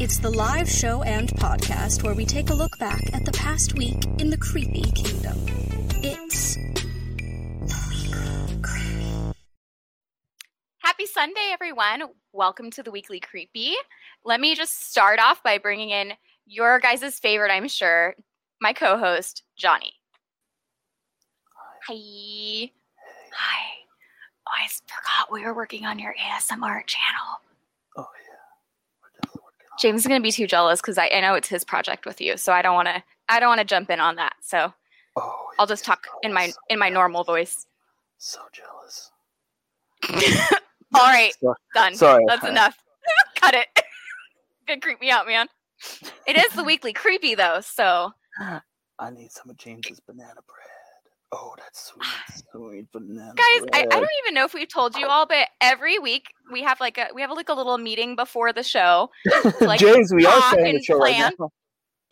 it's the live show and podcast where we take a look back at the past week in the Creepy Kingdom. It's Happy Sunday, everyone. Welcome to the Weekly Creepy. Let me just start off by bringing in your guys' favorite, I'm sure, my co host, Johnny. Hi. Hi. Oh, I forgot we were working on your ASMR channel. Oh yeah, we're definitely working on. James is going to be too jealous because I, I know it's his project with you, so I don't want to. I don't want to jump in on that. So Oh, I'll just talk in my in my normal voice. So jealous. All right, So- done. Sorry, That's I- enough. Cut it. Good creep me out, man. It is the weekly creepy though, so I need some of James's banana bread. Oh, that's sweet, ah. sweet banana guys, I, I don't even know if we've told you all, but every week we have like a we have like a little meeting before the show, like, James, we are starting the and show right now.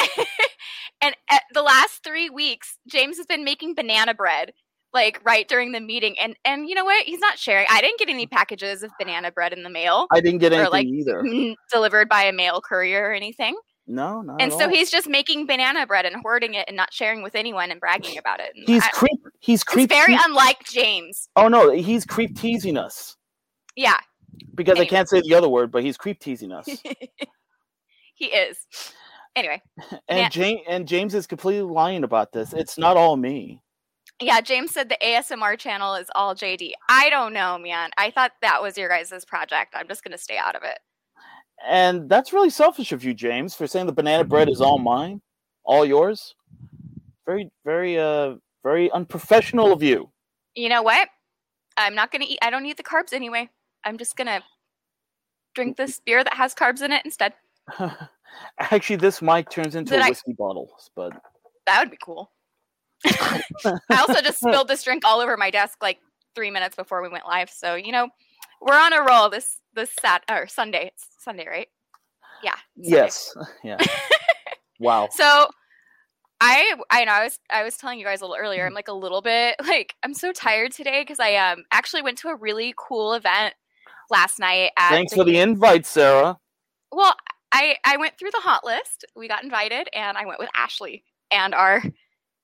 and at the last three weeks, James has been making banana bread like right during the meeting, and and you know what? He's not sharing. I didn't get any packages of banana bread in the mail I didn't get or, like, either. delivered by a mail courier or anything. No, not and so all. he's just making banana bread and hoarding it and not sharing with anyone and bragging about it. And he's I- creep. He's creep. it's very te- unlike James. oh no, he's creep teasing us Yeah, because Anyway. I can't say the other word, but he's creep teasing us. he is. Anyway, and Yeah. James and James is completely lying about this. It's not all me. yeah, James said the ASMR channel is all JD. I don't know, man. I thought that was your guys' project. I'm just gonna stay out of it. And that's really selfish of you, James, for saying the banana bread is all mine, all yours. Very, very, uh, very unprofessional of you. You know what? I'm not gonna eat. I don't eat the carbs anyway. I'm just gonna drink this beer that has carbs in it instead. Actually, this mic turns into Did a I- whiskey bottle, but That would be cool. I also just spilled this drink all over my desk like three minutes before we went live. So you know, we're on a roll this this sat or Sunday. It's Sunday, right? Yeah. Sunday. yes, yeah. wow. So I I know I was I was telling you guys a little earlier. I'm like a little bit like I'm so tired today because I um actually went to a really cool event last night. At Thanks for the invite, Sarah. Well, I I went through the hot list. We got invited, and I went with Ashley and our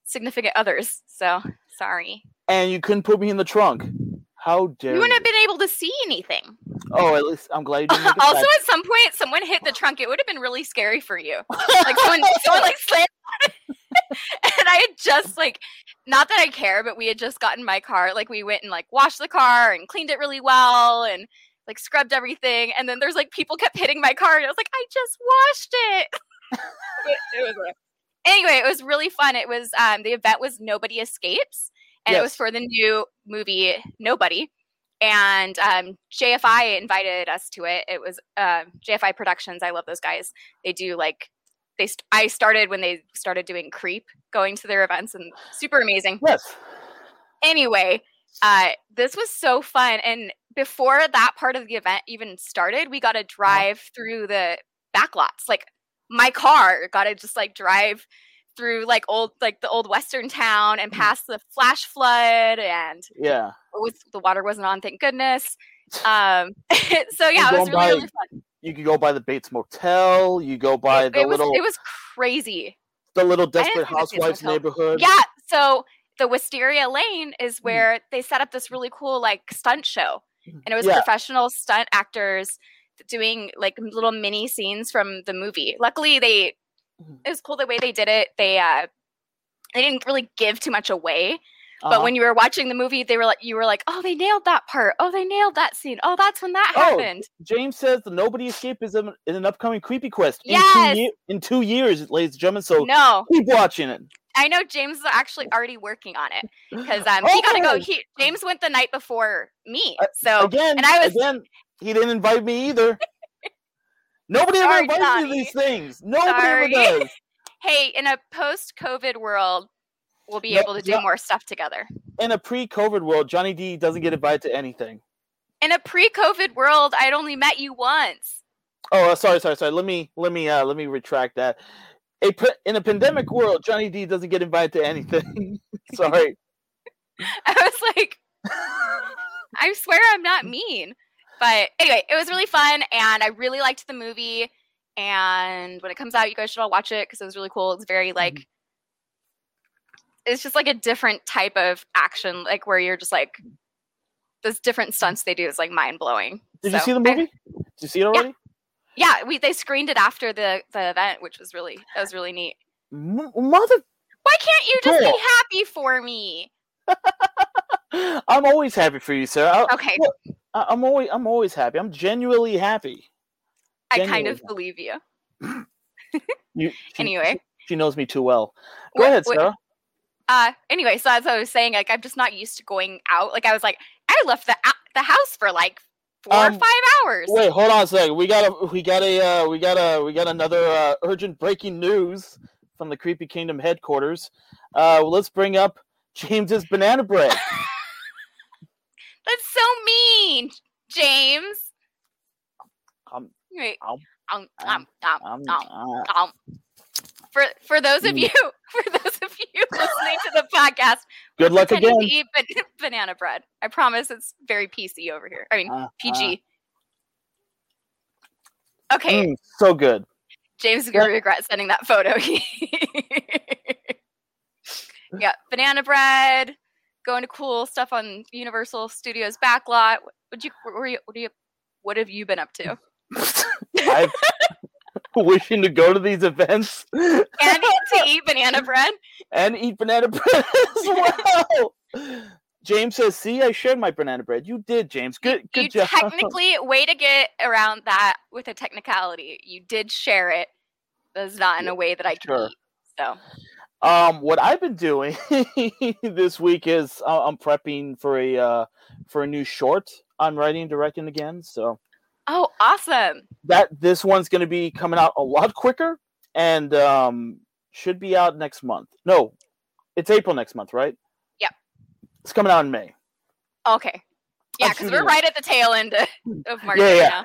significant others. So sorry, And you couldn't put me in the trunk. How dare you wouldn't you? have been able to see anything. Oh, at least I'm glad you didn't also, at some point, someone hit the trunk. It would have been really scary for you. Like someone, someone like slammed. it. and I had just like, not that I care, but we had just gotten my car. Like we went and like washed the car and cleaned it really well and like scrubbed everything. And then there's like people kept hitting my car, and I was like, I just washed it. it, it was a- anyway. It was really fun. It was um the event was Nobody Escapes, and it was for the new movie Nobody and um, JFI invited us to it. It was uh, JFI Productions. I love those guys. They do like they. St- I started when they started doing Creep, going to their events, and super amazing. Yes. Anyway, uh, this was so fun, and before that part of the event even started, we got to drive through the backlots. Like my car got to just like drive through like old like the old western town and mm. past the flash flood and Yeah. with the water wasn't on, thank goodness. Um, so yeah, it was really, by really fun. You could go by the Bates Motel. You go by It, the it was little it was crazy. the little Desperate see the Bates Housewives neighborhood. Yeah, so the Wisteria Lane is mm. where they set up this really cool like stunt show, mm. and it was Yeah. professional stunt actors doing like little mini scenes from the movie. Luckily, they Mhm. it was cool the way they did it. They uh they didn't really give too much away. Uh-huh. But when you were watching the movie, they were like, you were like, oh, they nailed that part. Oh, they nailed that scene. Oh, that's when that Oh, happened. James says the Nobody Escape is in, an upcoming creepy quest in, two ye- in two years, ladies and gentlemen. So no, keep watching it. I know James is actually already working on it because um, he got to go. Oh, He James went the night before me, Uh, so again, and I was- again, he didn't invite me either. Nobody ever invites me to these things. Nobody Sorry. ever does. hey, in a post-COVID world, we'll be No, able to do no. more stuff together. In a pre-COVID world, Johnny D doesn't get invited to anything. In a pre-COVID world, I'd only met you once. Oh, uh, sorry, sorry, sorry. Let me let me uh let me retract that. A pa- in a pandemic world, Johnny D doesn't get invited to anything. sorry. I was like, I swear I'm not mean. But anyway, it was really fun and I really liked the movie. And when it comes out, you guys should all watch it because it was really cool. It's very mm-hmm. like it's just like a different type of action, like where you're just like those different stunts they do is like mind blowing. Did you see the movie? Did you see it already? Yeah, we they screened it after the the event, which was really that was really neat. M- mother, Why can't you just Cool. be happy for me? I'm always happy for you, Sarah. I, Okay, I- I'm always I'm always happy. I'm genuinely happy. I kind genuinely of believe you. You, she, Anyway, she knows me too well. Go What- ahead, what- uh anyway so as i was saying like i'm just not used to going out like i was like i left the the house for like four or Um, five hours Wait, hold on a second. We got a we got a uh, we got a we got another uh, urgent breaking news from the Creepy Kingdom headquarters. Uh, let's bring up James's banana bread. that's so mean james Um, Wait. um, Um, um, um, um, um, um, uh, um. for for those of Mm. you for those of you listening to the podcast good luck again. to eat ban- banana bread i promise it's very pc over here i mean Uh, pg okay Mm, so good. James is gonna regret sending that photo. yeah, banana bread, going to cool stuff on Universal Studios backlot. Would you? Were you? What you? What have you been up to? I'm wishing to go to these events And to eat banana bread. and eat banana bread as well. James says, "See, I shared my banana bread. You did, James. Good, good you job." technically way to get around that with a technicality. You did share it, but it's not in a way that I can Sure. eat. So Um, what I've been doing this week is uh, I'm prepping for a uh, for a new short. I'm writing and directing again, so Oh, awesome. that this one's going to be coming out a lot quicker and um, should be out next month. No, it's April next month, right? Yep. It's coming out in May. Okay. Yeah, because we're it. right at the tail end of, of March Yeah, yeah. now.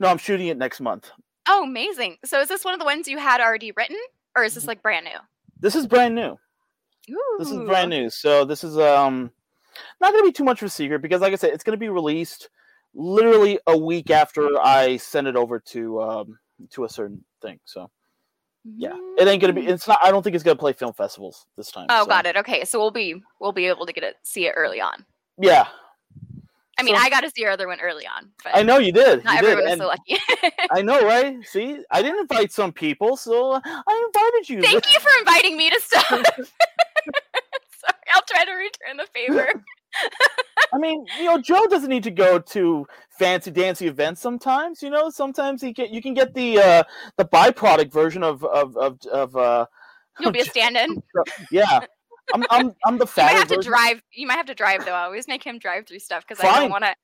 No, I'm shooting it next month. Oh, amazing. So is this one of the ones you had already written? Or is this like brand new? This is brand new. Ooh. This is brand new. So this is um not going to be too much of a secret because, like I said, it's going to be released literally a week after I send it over to um to a certain thing. So yeah, it ain't going to be. It's not. I don't think it's going to play film festivals this time. Oh, so, got it. Okay, so we'll be we'll be able to get it see it early on. Yeah, I mean, So- I got to see your other one early on, but I know you did. not you did. everyone was and so lucky. I know, right? See, I didn't invite some people, so I invited you. Thank you for inviting me to stuff. Sorry, I'll try to return the favor. I mean, you know, Joe doesn't need to go to fancy dancy events sometimes. You know, sometimes he can. You can get the uh, the byproduct version of of of, of uh, You'll be a stand-in. yeah. I'm I'm I'm the You might have to drive. You might have to drive though. I always make him drive through stuff because I don't want to.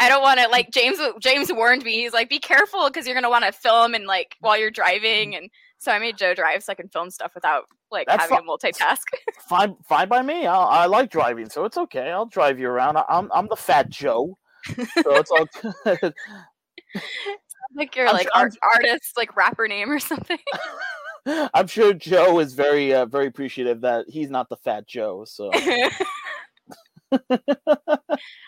I don't want to like James. James warned me. He's like, "Be careful because you're gonna want to film and like while you're driving." And so I made Joe drive so I can film stuff without like That's having to multitask. Fine, fine by me. I, I like driving, so it's okay. I'll drive you around. I, I'm I'm the fat Joe, so it's all like your like I'm art, artist like rapper name or something. I'm sure Joe is very uh, very appreciative that he's not the fat Joe. So oh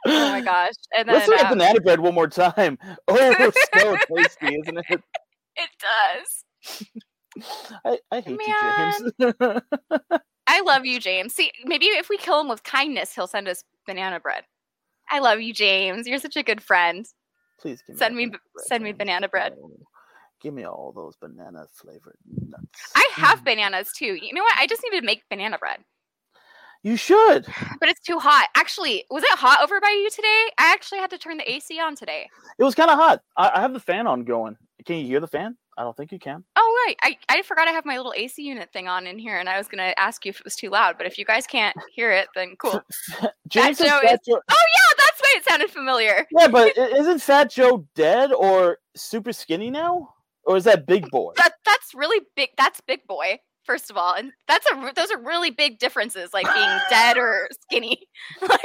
my gosh! And then let's look at um, banana bread one more time. Oh, it's so tasty, isn't it? it does. I, I hate Man. you, James. I love you, James. See, maybe if we kill him with kindness, he'll send us banana bread. I love you, James. You're such a good friend. Please give me Send me b- bread, send me banana bread. Give me all those banana flavored nuts. I have mm. bananas too. You know what? I just need to make banana bread, You should. but it's too hot. Actually, was it hot over by you today? I actually had to turn the AC on today. It was kind of hot. I, I have the fan on going. Can you hear the fan? I don't think you can. Oh right, I, I forgot I have my little AC unit thing on in here, and I was gonna ask you if it was too loud. But if you guys can't hear it, then cool. James says Joe Fat is- Joe. Oh yeah, that's why it sounded familiar. Yeah, but isn't Fat Joe dead or super skinny now? Or is that Big Boy? That that's really big. That's big boy. First of all, and that's a those are really big differences, like being dead or skinny. like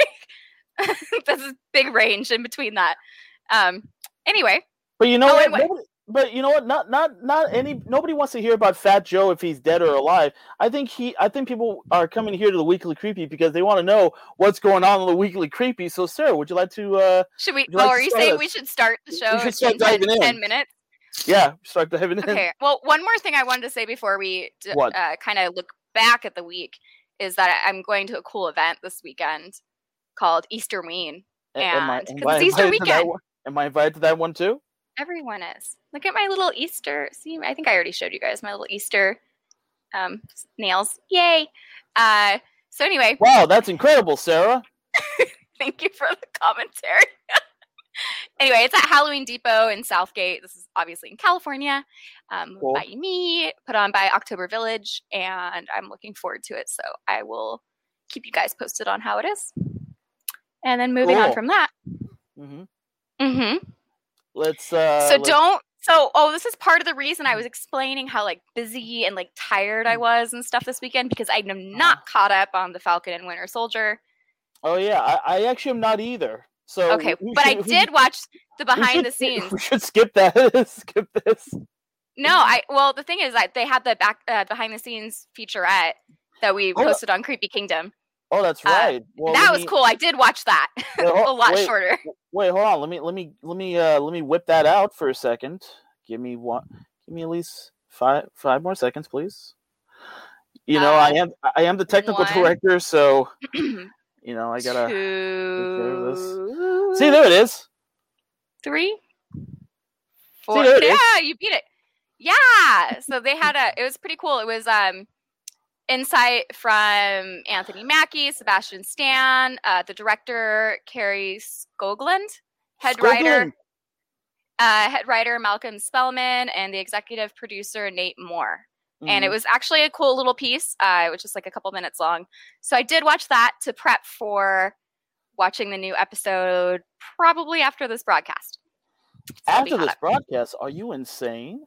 that's a big range in between that. Um. Anyway, But you know Oh, what? anyway. Nobody, but you know what? Not not not any. Nobody wants to hear about Fat Joe if he's dead or alive. I think he. I think people are coming here to the Weekly Creepy because they want to know what's going on in the Weekly Creepy. So, Sarah, would you like to? uh should we? You like oh, are you saying us? we should start the We show should in 10, in. 10 minutes? Yeah, start diving in. Okay. Well, one more thing I wanted to say before we d- uh, kind of look back at the week is that I'm going to a cool event this weekend called Easter Ween. A- am I- and- 'cause it's Easter invited to that weekend. Am I invited to that one too? Everyone is. Look at my little Easter. See, I think I already showed you guys my little Easter um, nails. Yay! Uh, so anyway, Wow, that's incredible, Sarah. thank you for the commentary. anyway, it's at Halloween Depot in Southgate. This is obviously in California. Um, Cool. By me, put on by October Village, and I'm looking forward to it. So I will keep you guys posted on how it is. And then moving on from that. hmm hmm Let's. uh so let's- don't so oh this is part of the reason i was explaining how like busy and like tired i was and stuff this weekend because i am not caught up on the falcon and winter soldier Oh yeah, I, I actually am not either. So okay we but i should- we- did watch the behind the should skip- scenes We should skip that. skip this. no i well the thing is that they had the back uh, behind the scenes featurette that we Oh, posted on creepy kingdom Oh, that's Uh, right. Well, that was me- cool i did watch that Wait, a lot wait, shorter Wait, hold on. Let me let me let me uh let me whip that out for a second. Give me one. Give me at least five five more seconds, please. You know, I Uh, am I am the technical one. director, so you know I gotta. Two, See, there it is. three, four. there it is. yeah, you beat it. Yeah. So they had a. It was pretty cool. It was um, insight from Anthony Mackie, Sebastian Stan, uh, the director Kari Skogland, head writer, uh, head writer Malcolm Spellman, and the executive producer Nate Moore. And it Mhm. was actually a cool little piece. Uh, it was just like a couple minutes long. So I did watch that to prep for watching the new episode probably after this broadcast. So after this up. broadcast. Are you insane?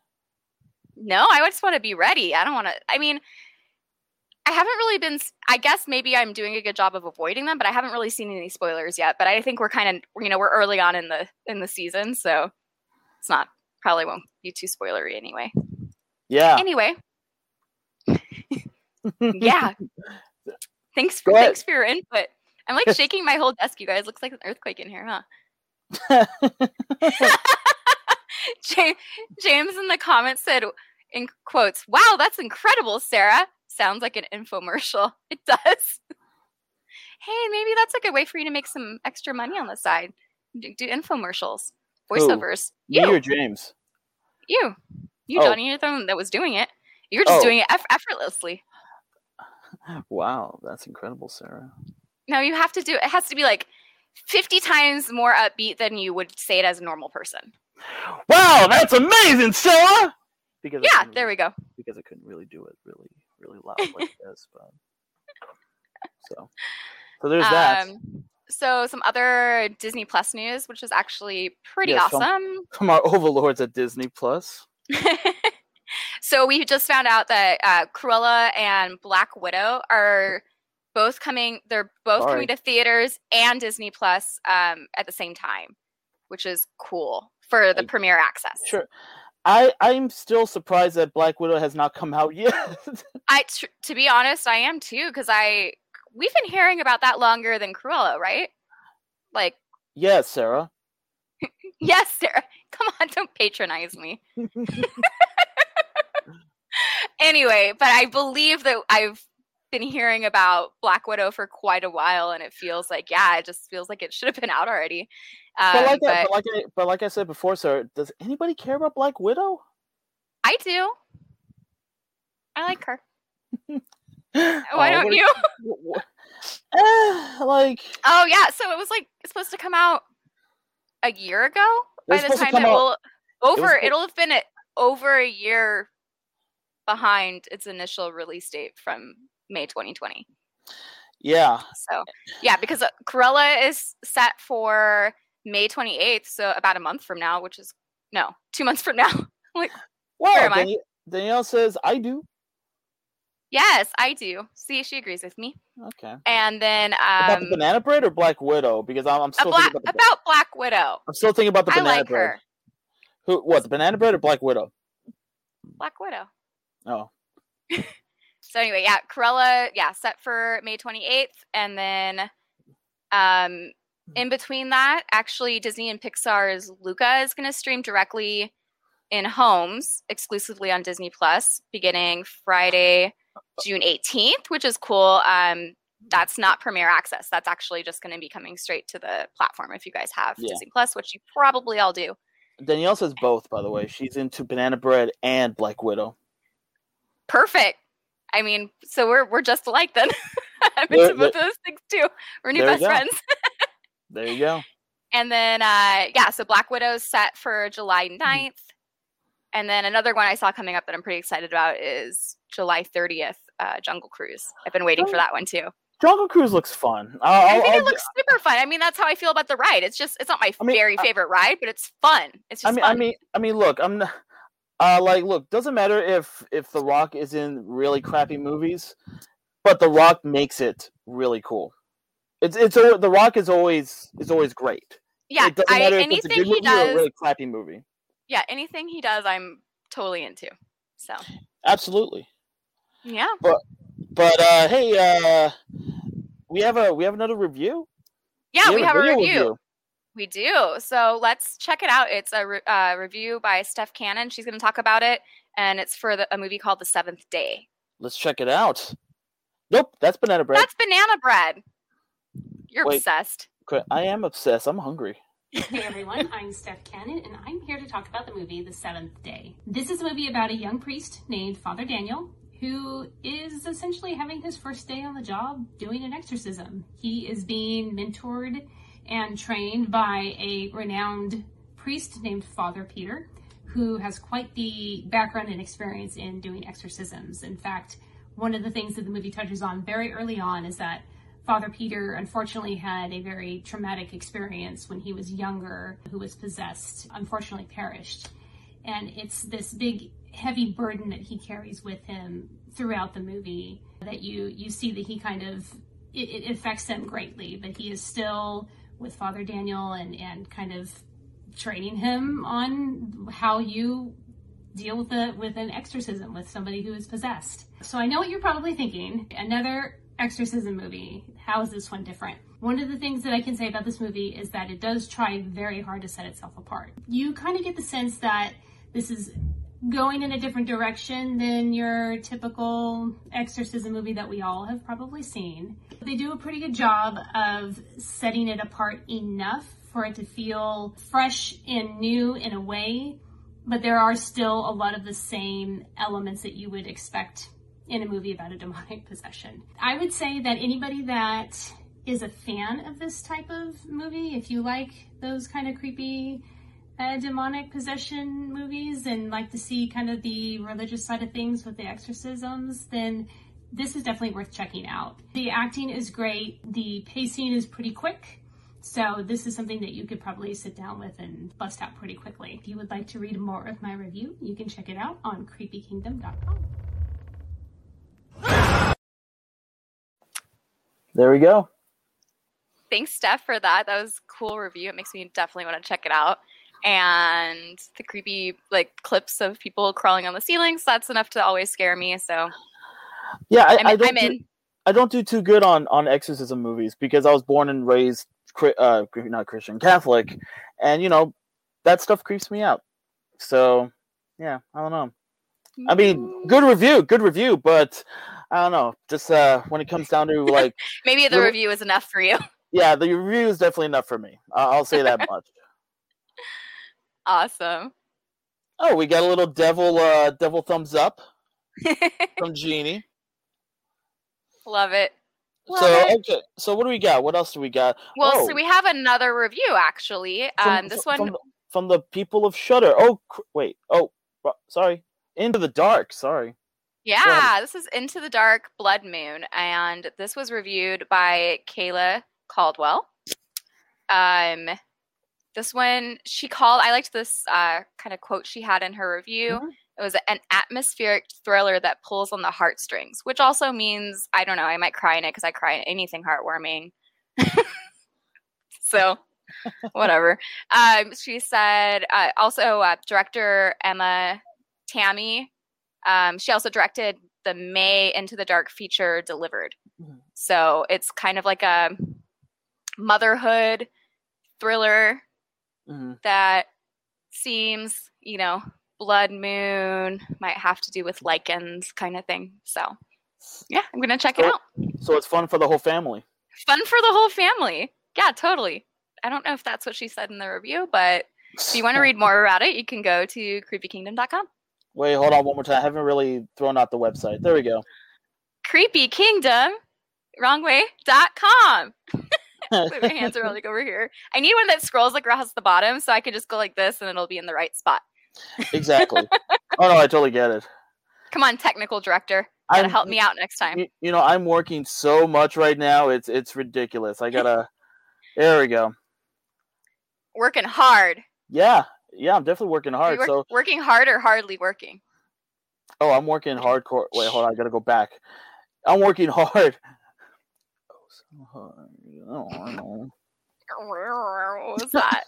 No, I just want to be ready. I don't want to. I mean, I haven't really been. I guess maybe I'm doing a good job of avoiding them, but I haven't really seen any spoilers yet. But I think we're kind of, you know, we're early on in the in the season, so it's not probably won't be too spoilery anyway. Yeah. Anyway, yeah. Thanks for thanks for your input. I'm like shaking my whole desk, you guys. Looks like an earthquake in here, huh? Ja- James in the comments said in quotes, "Wow, that's incredible, Sarah." Sounds like an infomercial. It does. hey, maybe that's a good way for you to make some extra money on the side. Do, do infomercials, Who? voiceovers. Me You, or James? you, you, Oh. Johnny. You're the one that was doing it. You're just Oh. doing it eff- effortlessly. Wow, that's incredible, Sarah. No, you have to do it. Has to be like 50 times more upbeat than you would say it as a normal person. Wow, that's amazing, Sarah. Because Yeah, there we go. Because I couldn't really do it really, really loud like this, but so so there's that. Um, so some other Disney Plus news, which is actually pretty some- awesome. From our overlords at Disney Plus. so we just found out that uh, Cruella and Black Widow are both coming. They're both Sorry. coming to theaters and Disney Plus um, at the same time, which is cool for the Like, premiere access. Sure. I I'm still surprised that Black Widow has not come out yet. I, tr- to be honest, I am too because I we've been hearing about that longer than Cruella, right? Like, yes, Sarah. yes, Sarah. Come on, don't patronize me. anyway, but I believe that I've been hearing about Black Widow for quite a while, and it feels like, yeah, it just feels like it should have been out already. Um, but like but I, but like I, but like I said before, sir, does anybody care about Black Widow? I do. I like her. Why Oh, don't you? what- Eh, like Oh yeah, so it was like supposed to come out a year ago. By the time that out- will over, was- it'll have been a, over a year behind its initial release date from May 2020. yeah, So yeah, because Cruella is set for May 28th, so about a month from now, which is no, two months from now. Well, Where am I? Danielle says I do. Yes, I do. See, she agrees with me. Okay. And then about the um, banana bread or Black Widow? Because I'm, I'm still thinking about the, about Black Widow. I'm still thinking about the I banana like bread. her. Who? What? The banana bread or Black Widow? Black Widow. Oh, So anyway, yeah, Cruella, yeah, set for May 28th, and then um, in between that, actually, Disney and Pixar's Luca is going to stream directly in homes exclusively on Disney Plus, beginning Friday, June 18th, which is cool. Um, that's not premiere access. That's actually just going to be coming straight to the platform if you guys have Yeah. Disney Plus, which you probably all do. Danielle says both. By the way, she's into banana bread and Black Widow. Perfect. I mean, so we're we're just alike then. I'm There- into both of those things too. We're new best friends. There you go. And then, uh, yeah, so Black Widow's set for July Hmm. 9th. And then another one I saw coming up that I'm pretty excited about is July 30th, uh, Jungle Cruise. I've been waiting for Oh. that one too. Jungle Cruise looks fun. I'll, I think I'll- it looks super fun. I mean, that's how I feel about the ride. It's just, it's not my I mean, very I- favorite ride, but it's fun. It's just I mean, fun. I mean, I mean, look, I'm not, uh, like, look, doesn't matter if if The Rock is in really crappy movies, but The Rock makes it really cool. It's it's The Rock is always is always great. yeah, it doesn't I, matter if it's a anything good he movie or a does, really crappy movie. yeah, anything he does, I'm totally into. So, Absolutely. yeah. But uh, hey, uh, we have a we have another review. Yeah, we have a video review. We do. So let's check it out. It's a re- uh, review by Steph Cannon. She's going to talk about it, and it's for the, a movie called The Seventh Day. Let's check it out. Nope, that's banana bread. That's banana bread. You're Wait. obsessed. I am obsessed. I'm hungry. Hey everyone, I'm Steph Cannon, and I'm here to talk about the movie The Seventh Day. This is a movie about a young priest named Father Daniel who is essentially having his first day on the job doing an exorcism. He is being mentored and trained by a renowned priest named Father Peter, who has quite the background and experience in doing exorcisms. In fact, one of the things that the movie touches on very early on is that Father Peter unfortunately had a very traumatic experience when he was younger, who was possessed, unfortunately perished. And it's this big, heavy burden that he carries with him throughout the movie that you, you see that he kind of, it, it affects him greatly, but he is still with Father Daniel and, and kind of training him on how you deal with a with an exorcism with somebody who is possessed. So I know what you're probably thinking. Another exorcism movie. How is this one different? One of the things that I can say about this movie is that it does try very hard to set itself apart. You kind of get the sense that this is going in a different direction than your typical exorcism movie that we all have probably seen. They do a pretty good job of setting it apart enough for it to feel fresh and new in a way, but there are still a lot of the same elements that you would expect in a movie about a demonic possession. I would say that anybody that is a fan of this type of movie, if you like those kind of creepy uh, demonic possession movies and like to see kind of the religious side of things with the exorcisms, then this is definitely worth checking out. The acting is great, the pacing is pretty quick. So this is something that you could probably sit down with and bust out pretty quickly. If you would like to read more of my review, you can check it out on creepykingdom.com. There we go. Thanks, Steph, for that. That was a cool review. It makes me definitely want to check it out. And the creepy like clips of people crawling on the ceilings, that's enough to always scare me. So Yeah, I, I'm, I I'm, don't do, in. I don't do too good on on exorcism movies because I was born and raised uh not Christian Catholic, and you know that stuff creeps me out. So yeah, I don't know. I mean, good review, good review, but I don't know. Just uh when it comes down to like, Maybe the little- review is enough for you. yeah, the review is definitely enough for me. I- I'll say that much. Awesome. Oh, we got a little devil uh devil thumbs up from Jeannie. Love it. Love so it. okay, so what do we got? What else do we got? Well, Oh. so we have another review actually. From- Um, this from- one from the, from the people of Shudder. Oh, cr- wait. Oh, sorry. Into the dark. Sorry. Yeah, this is Into the Dark Blood Moon, and this was reviewed by Kayla Caldwell. Um, this one she called. I liked this uh, kind of quote she had in her review. Mhm. It was an atmospheric thriller that pulls on the heartstrings, which also means I don't know. I might cry in it because I cry in anything heartwarming. so, whatever. Um, she said uh, also uh, director Emma Tammi. Um, she also directed the May Into the Dark feature Delivered. Mhm. So it's kind of like a motherhood thriller Mhm. that seems, you know, blood moon might have to do with lycans kind of thing. So, yeah, I'm going to check it out. So it's fun for the whole family. Fun for the whole family. Yeah, totally. I don't know if that's what she said in the review, but if you want to read more about it, you can go to creepykingdom.com. Wait, hold on one more time. I haven't really thrown out the website. There we go. Creepy Kingdom, wrong way, dot com. my hands are like over here. I need one that scrolls across the bottom so I can just go like this and it'll be in the right spot. exactly. oh no, I totally get it. Come on, technical director. Gotta I'm- help me out next time. You, you know, I'm working so much right now. It's it's ridiculous. I gotta. there we go. Working hard. Yeah, yeah. I'm definitely working hard. work- So, working hard or hardly working? oh, I'm working hardcore. Wait, hold on. I gotta go back. I'm working hard. Oh, so hard. Oh, I don't know. What was that?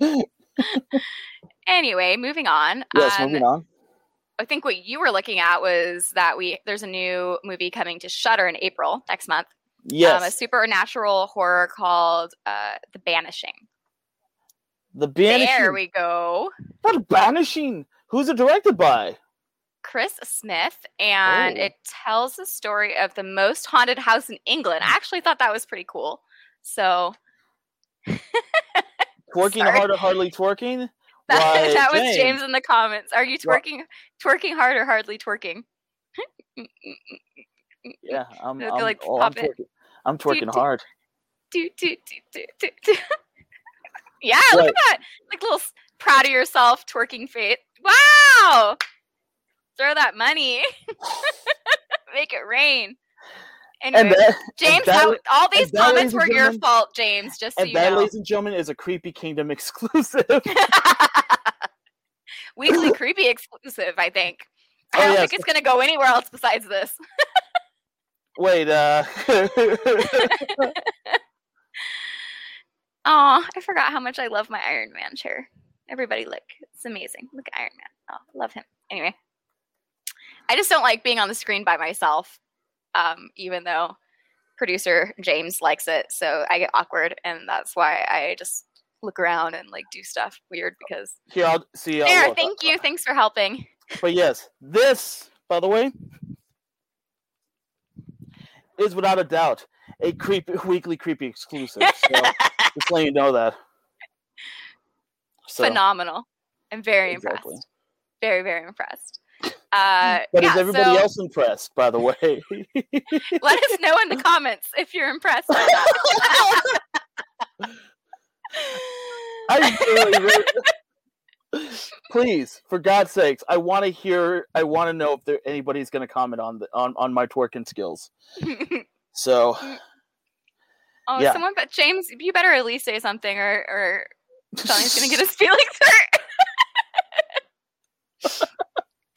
anyway, moving on. Yes, Um, moving on. I think what you were looking at was that we there's a new movie coming to Shudder in April next month. Yes, Um, a supernatural horror called uh, The Banishing. the banishing. There we go. What banishing? Who's it directed by? Chris Smith, and Oh. it tells the story of the most haunted house in England. I actually thought that was pretty cool. So Twerking hard or hardly twerking? that, Why, that was James. James in the comments. Are you twerking, twerking hard or hardly twerking? Yeah, I'm. I'm, like oh, I'm twerking. I'm twerking do. hard. do, do, yeah, look at that. Like little proud of yourself twerking face. Wow. Throw that money. Make it rain. Anyway, And that, James, that- how, all these that, comments and were your fault, James, just so and you that, know. ladies and gentlemen, is a Creepy Kingdom exclusive. Weekly creepy exclusive, I think. I Oh, don't yes. think it's going to go anywhere else besides this. Wait, uh, Oh, I forgot how much I love my Iron Man chair. Everybody, look. It's amazing. Look at Iron Man. Oh, love him. Anyway, I just don't like being on the screen by myself, um, even though producer James likes it. So I get awkward, and that's why I just look around and like do stuff weird because. here, I'll see. I'll There, thank you. Thanks for helping. But yes, this, by the way, is without a doubt a creepy weekly creepy exclusive. So just letting you know that. So, Phenomenal. I'm very Exactly. impressed. Very, very impressed. Uh, but yeah, is everybody so else impressed? By the way, let us know in the comments if you're impressed. I really, really, please, for God's sakes, I want to hear. I want to know if there anybody's going to comment on the on on my twerking skills. So oh, Yeah. someone, but James, you better at least say something, or or Tony's gonna get his feelings hurt.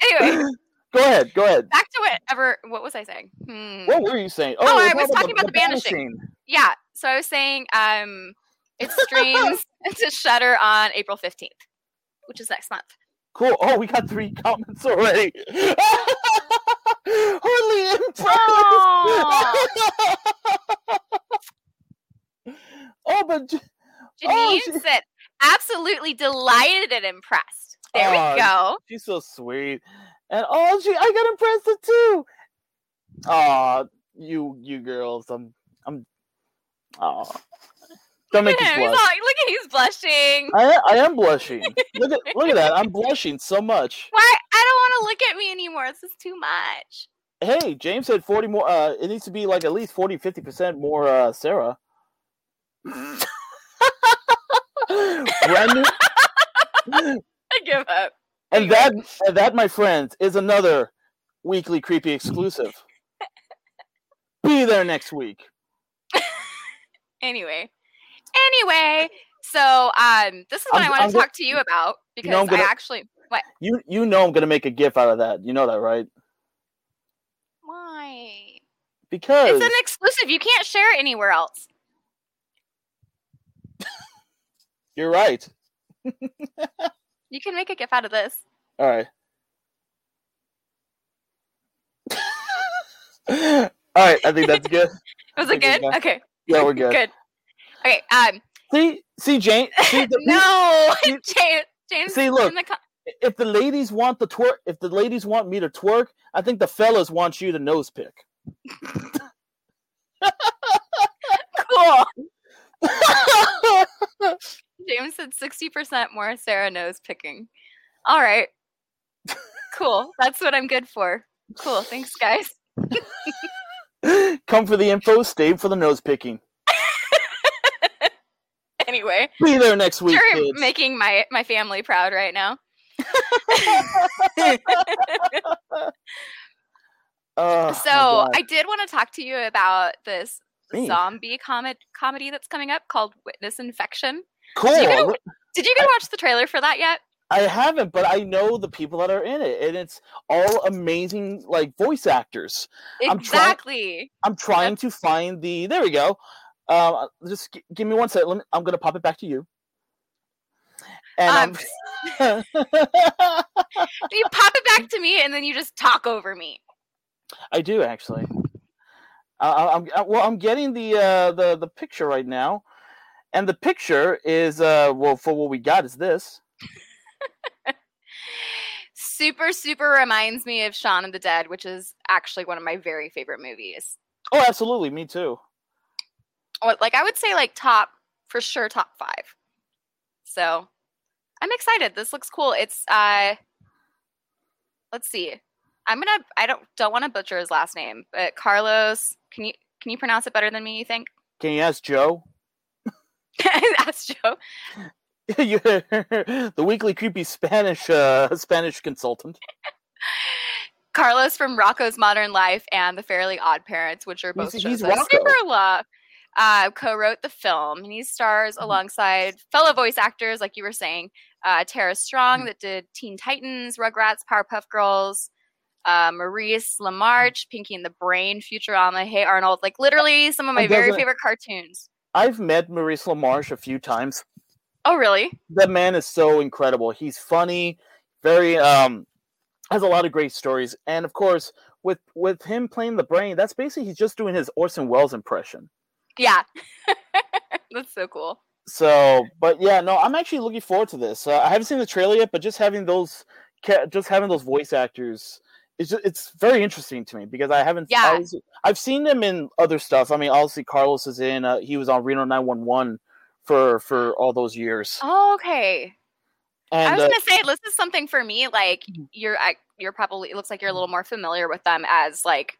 Anyway, go ahead, go ahead. back to whatever. What was I saying? Hmm. What were you saying? Oh, we're I was talking about The Banishing. Banishing. Yeah. So I was saying, um, it streams to Shudder on April fifteenth, which is next month. Cool. Oh, we got three comments already. Hardly impressed. oh, but J- Oh, Janine she- said, absolutely delighted and impressed. There Oh, we go. she's so sweet. And oh, she, I got impressed too. Aw, you, you girls. I'm, I'm. Aw, don't make Look me at. He's blush. all- look at he's blushing. I, I am blushing. Look at, look at that. I'm blushing so much. Why? I don't want to look at me anymore. This is too much. Hey, James said 40 more. Uh, it needs to be like at least 40, 50 percent more. Uh, Sarah. Brand new, I give up. and that, and that, my friends, is another weekly creepy exclusive. Be there next week. Anyway. Anyway, so um, this is what I'm- I want to talk to you about because know, I'm gonna- I actually What? You you know I'm gonna make a GIF out of that. You know that, right? Why? Because It's an exclusive. You can't share it anywhere else. you're right. You can make a gif out of this. All right. All right, I think that's good. Was it good? Okay. Yeah, we're good. Good. Okay. Um. See, see, Jane. See, the, no. James. See, look. in the co- if the ladies want the twerk, if the ladies want me to twerk, I think the fellas want you to nose pick. cool. James said sixty percent more Sarah knows picking. All right. Cool. That's what I'm good for. Cool. Thanks, guys. Come for the info, stay for the nose picking. Anyway, Be there next week, you're kids. making my my family proud right now. Oh, So. I did want to talk to you about this Me? zombie comet comedy that's coming up called Witness Infection. Cool. you get Did you get to watch the trailer for that yet? I haven't, but I know the people that are in it, and it's all amazing, like voice actors. I'm trying- Exactly. I'm trying to find the. There we go. Um, just g- give me one second. Let me, I'm gonna pop it back to you. And Um, I'm. You pop it back to me and then you just talk over me. I do actually. I- I'm well. I'm getting the uh, the the picture right now, and the picture is uh well for what we got is this. Super, super reminds me of Shaun of the Dead, which is actually one of my very favorite movies. Oh, absolutely, me too. Like I would say like top for sure top five. So I'm excited. This looks cool. It's uh let's see. I'm gonna I don't don't want to butcher his last name, but Carlos, can you can you pronounce it better than me, you think? Can you ask Joe? Ask Joe. the weekly creepy Spanish uh, Spanish consultant. Carlos from Rocko's Modern Life and The Fairly Odd Parents, which are both He's- shows he's I super love, uh, co-wrote the film, and he stars Mm-hmm. alongside fellow voice actors, like you were saying, uh, Tara Mm-hmm. Strong that did Teen Titans, Rugrats, Powerpuff Girls, uh, Maurice LaMarche, Pinky and the Brain, Futurama, Hey Arnold, like literally some of my very favorite cartoons. I've met Maurice LaMarche a few times. Oh, really? That man is so incredible. He's funny, very um, has a lot of great stories, and of course, with with him playing the brain, that's basically he's just doing his Orson Welles impression. Yeah. That's so cool. So, but yeah, no, I'm actually looking forward to this. Uh, I haven't seen the trailer yet, but just having those, just having those voice actors, it's just, it's very interesting to me because I haven't. Yeah. I was- I've seen them in other stuff. I mean, obviously Carlos is in. Uh, he was on Reno 911 for for all those years. Oh, okay. I was uh, gonna say this is something for me. Like you're, I, you're probably. It looks like you're a little more familiar with them as like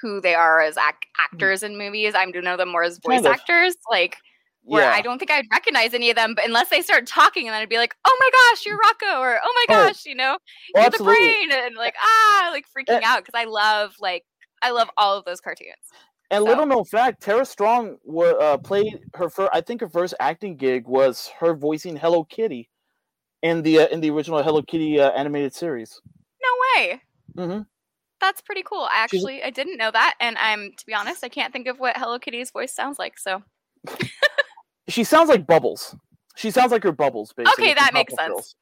who they are as ac- actors in movies. I'm to know them more as voice Kind of. actors. Like where yeah, I don't think I'd recognize any of them, but unless they start talking, and then I'd be like, "Oh my gosh, you're Rocko," or "Oh my Oh. gosh, you know, Oh, you're the brain," and like ah, like freaking Eh. out because I love like I love all of those cartoons. And So- little known fact, Tara Strong uh, played her first. I think her first acting gig was her voicing Hello Kitty in the uh, in the original Hello Kitty uh, animated series. No way. hmm That's pretty cool. I She's- actually I didn't know that, and I'm to be honest, I can't think of what Hello Kitty's voice sounds like. So She sounds like Bubbles. She sounds like her Bubbles, basically. Okay, that makes sense. Girls.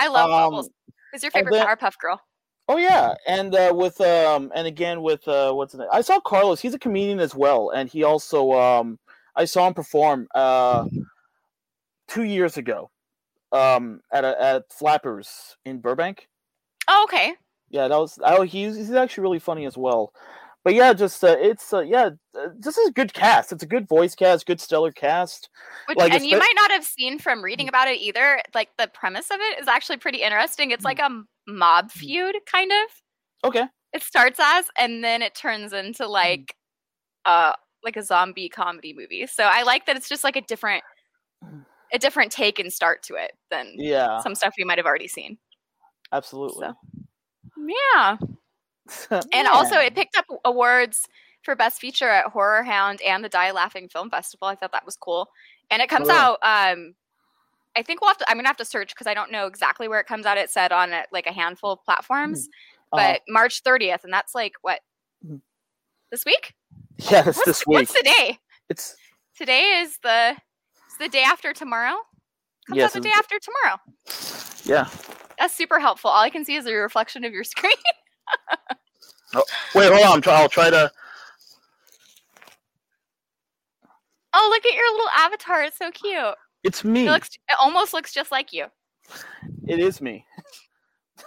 I love Um, Bubbles. Who's your favorite then- Powerpuff Girl? Oh yeah, and uh, with um, and again with uh, what's the name? I saw Carlos. He's a comedian as well, and he also um, I saw him perform uh, two years ago, um, at a, at Flappers in Burbank. Oh, okay. Yeah, that was. Oh, he's he's actually really funny as well. But yeah, just uh, it's uh, yeah, uh, this is a good cast. It's a good voice cast, good stellar cast. Which, Like, and you might not have seen from reading about it either. Like the premise of it is actually pretty interesting. It's like a mob feud, kind of. Okay, It starts as, and then it turns into like, uh, like a zombie comedy movie. So I like that it's just like a different, a different take and start to it than yeah, some stuff we might have already seen. absolutely. So. Yeah. And also, it picked up awards for Best Feature at Horror Hound and the Die Laughing Film Festival. I thought that was cool. And it comes Cool. out um, I think we'll have to. I'm gonna have to search because I don't know exactly where it comes out. It said on uh, like a handful of platforms, Uh, but March 30th, and that's like what Mhm. this week? yeah, it's What's, this week. what's today? It's Today is the it's the day after tomorrow. Comes Yes, out the day after tomorrow. yeah. That's super helpful. All I can see is a reflection of your screen. Wait, hold on. I'll try to. oh, look at your little avatar. It's so cute. It's me. It looks. It almost looks just like you. It is me.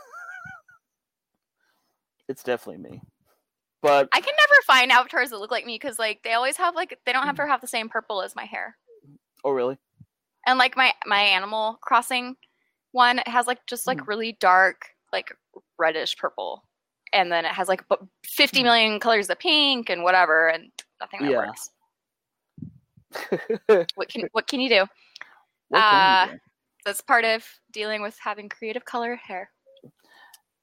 it's definitely me. But I can never find avatars that look like me because like they always have like they don't have to have the same purple as my hair. oh really? And like my my Animal Crossing one, it has like just Hmm. like really dark like reddish purple, and then it has like bu- fifty Hmm. million colors of pink and whatever, and nothing that Yeah. works. What can what can you do? Can Uh, you do? That's part of dealing with having creative color hair.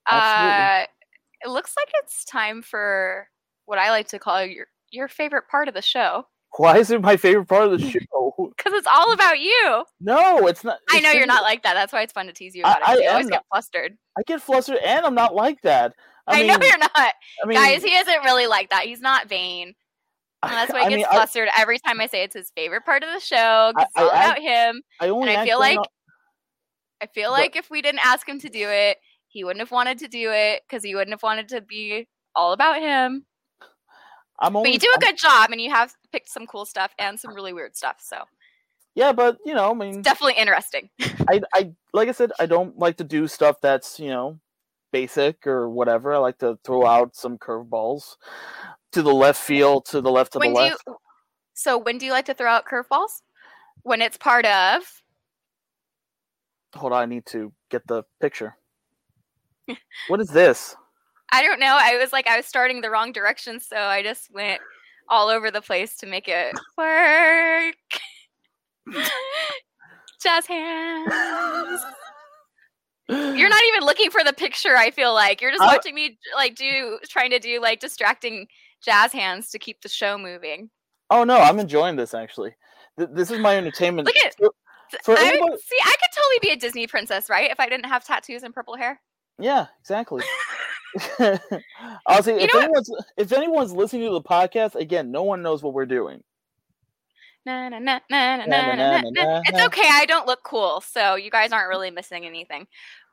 Absolutely. Uh, it looks like it's time for what I like to call your your favorite part of the show Why is it my favorite part of the show? because it's all about you. No, it's not. I know you're not like that. That's why it's fun to tease you I- about I it. Am always not- get flustered. I get flustered, and I'm not like that. I, I, mean, know you're not, I mean, guys. He isn't really like that. He's not vain. And that's why he I gets mean, I- flustered every time I say it's his favorite part of the show. It's all about him. I, only And I feel like on- I feel But- like if we didn't ask him to do it, he wouldn't have wanted to do it because he wouldn't have wanted to be all about him. I'm only. But you do a I'm- good job, and you have picked some cool stuff and some really weird stuff. So Yeah, but you know, I mean, definitely interesting. I, I, like I said, I don't like to do stuff that's you know, basic or whatever. I like to throw out some curveballs to the left field, to the left, to when the do you? left. So when do you like to throw out curveballs? When it's part of Hold on, I need to get the picture. what is this? I don't know. I was like, I was starting the wrong direction, so I just went all over the place to make it work. Jazz hands. You're not even looking for the picture. I feel like you're just I- watching me like do, trying to do like distracting jazz hands to keep the show moving. Oh no, I'm enjoying this actually. Th- this is my entertainment. Look at- For- for I, anybody- see, I could totally be a Disney princess, right? If I didn't have tattoos and purple hair. Yeah, exactly. I'll say You if anyone's if anyone's listening to the podcast again, no one knows what we're doing. It's okay. I don't look cool, so you guys aren't really missing anything.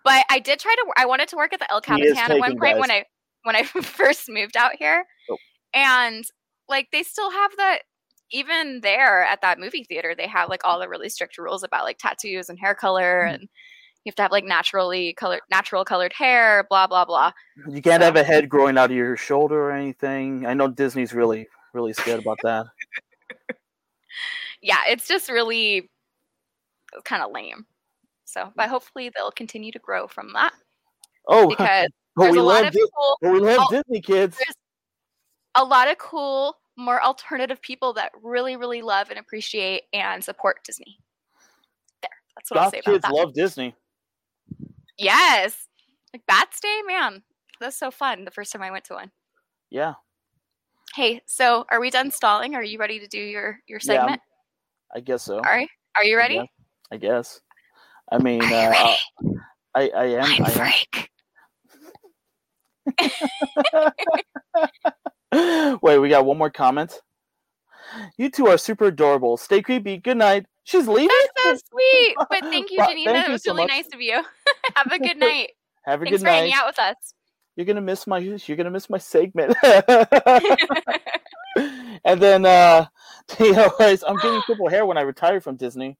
But I did try to. I wanted to work at the El Capitan at one point when. I when I first moved out here, Oh. and like they still have that. Even there at that movie theater, they have like all the really strict rules about like tattoos and hair color, Hmm. and you have to have like naturally colored, natural colored hair, blah blah blah. You can't So- have a head growing out of your shoulder or anything. I know Disney's really really scared about that. Yeah, it's just really kind of lame. So, but mm. hopefully they'll continue to grow from that Oh, because there's we a lot love of Dis- but we love Disney kids. there's a lot of cool, more alternative people that really, really love and appreciate and support Disney. There, that's what I'll say about kids that. love Disney. yes, like Bats Day, man, that's so fun. The first time I went to one. Yeah, Hey, so are we done stalling? Are you ready to do your your segment? Yeah, I'm? I guess so. All right, are you ready? I guess. I mean, uh? I I am. I am. freak. Wait, we got one more comment. You two are super adorable. Stay creepy. Good night. She's leaving. That's so sweet. But thank you, Janina. thank it was so really much. nice of you. Have a good night. Have a Thanks good for hanging out with us. You're gonna miss my. You're gonna miss my segment. and then, uh, you know, I'm getting purple hair when I retire from Disney.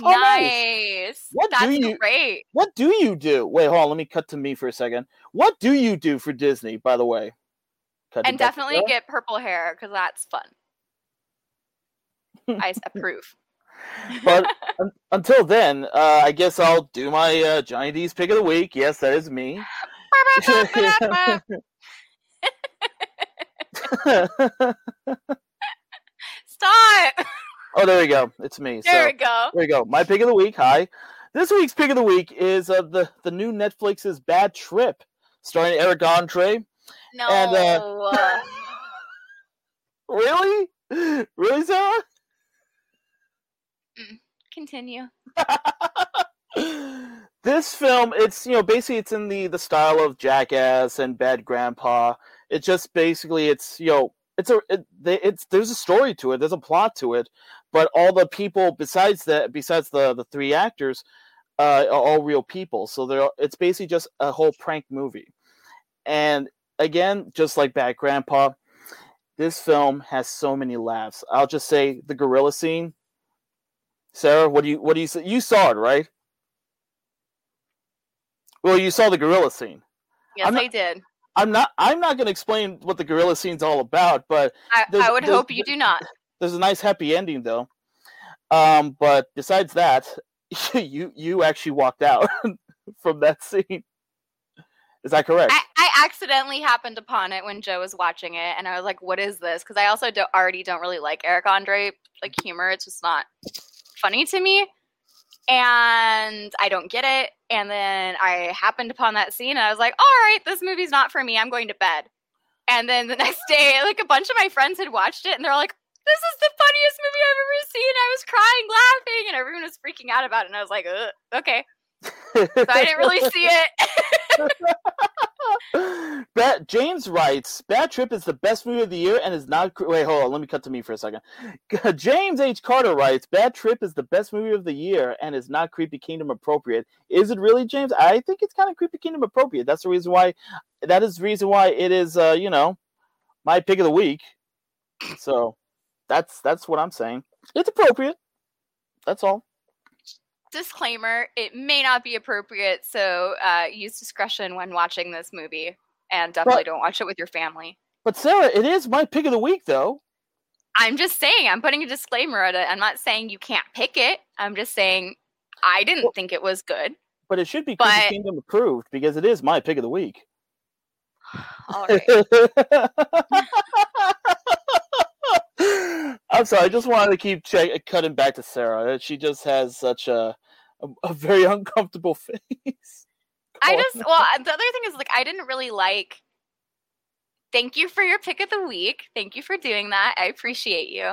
Oh, nice. nice. What do That's you- great. What do you do? Wait, hold on. Let me cut to me for a second. What do you do for Disney, by the way? Cut And definitely get purple hair because that's fun. I approve. But un- until then, uh, I guess I'll do my uh, Johnny D's pick of the week. Yes, that is me. Stop. oh, there we go. It's me. There so we go. there we go. My pick of the week. Hi. This week's pick of the week is uh, the the new Netflix's Bad Trip, starring Eric Andre. No. And, uh, Really? Really, Sarah? Continue. this film, it's you know basically it's in the the style of Jackass and Bad Grandpa. It just basically it's you know it's a it, it's there's a story to it, there's a plot to it, but all the people besides that besides the the three actors uh, are all real people. So they're it's basically just a whole prank movie. And again, just like Bad Grandpa, this film has so many laughs. I'll just say the gorilla scene. Sarah, what do you what do you say? You saw it, right? Well, you saw the gorilla scene. Yes, not, I did. I'm not. I'm not going to explain what the gorilla scene's all about, but I, I would hope you do not. There's a nice happy ending, though. Um, but besides that, you you actually walked out from that scene. Is that correct? I, I, accidentally happened upon it when Joe was watching it, and I was like, "What is this?" Because I also don't, already don't really like Eric Andre like humor. It's just not funny to me, and I don't get it. And then I happened upon that scene, and I was like, "All right, this movie's not for me. I'm going to bed." And then the next day, like a bunch of my friends had watched it, and they're like, "This is the funniest movie I've ever seen." I was crying, laughing, and everyone was freaking out about it. And I was like, "Okay." so I didn't really see it. Bad, James writes, "Bad Trip is the best movie of the year and is not." Wait, hold on. Let me cut to me for a second. James H. Carter writes, "Bad Trip is the best movie of the year and is not Creepy Kingdom appropriate." Is it really, James? I think it's kind of Creepy Kingdom appropriate. That's the reason why. That is the reason why it is. Uh, you know, my pick of the week. So, that's that's what I'm saying. It's appropriate. That's all disclaimer it may not be appropriate so uh, use discretion when watching this movie and definitely but, don't watch it with your family. But sarah it is my pick of the week though. I'm just saying i'm putting a disclaimer at it. I'm not saying you can't pick it. I'm just saying i didn't well, think it was good. But it should be but, kingdom approved because it is my pick of the week. All right I'm sorry. I just wanted to keep check, cutting back to Sarah. She just has such a a, a very uncomfortable face. I just well, the other thing is like I didn't really like. Thank you for your pick of the week. Thank you for doing that. I appreciate you.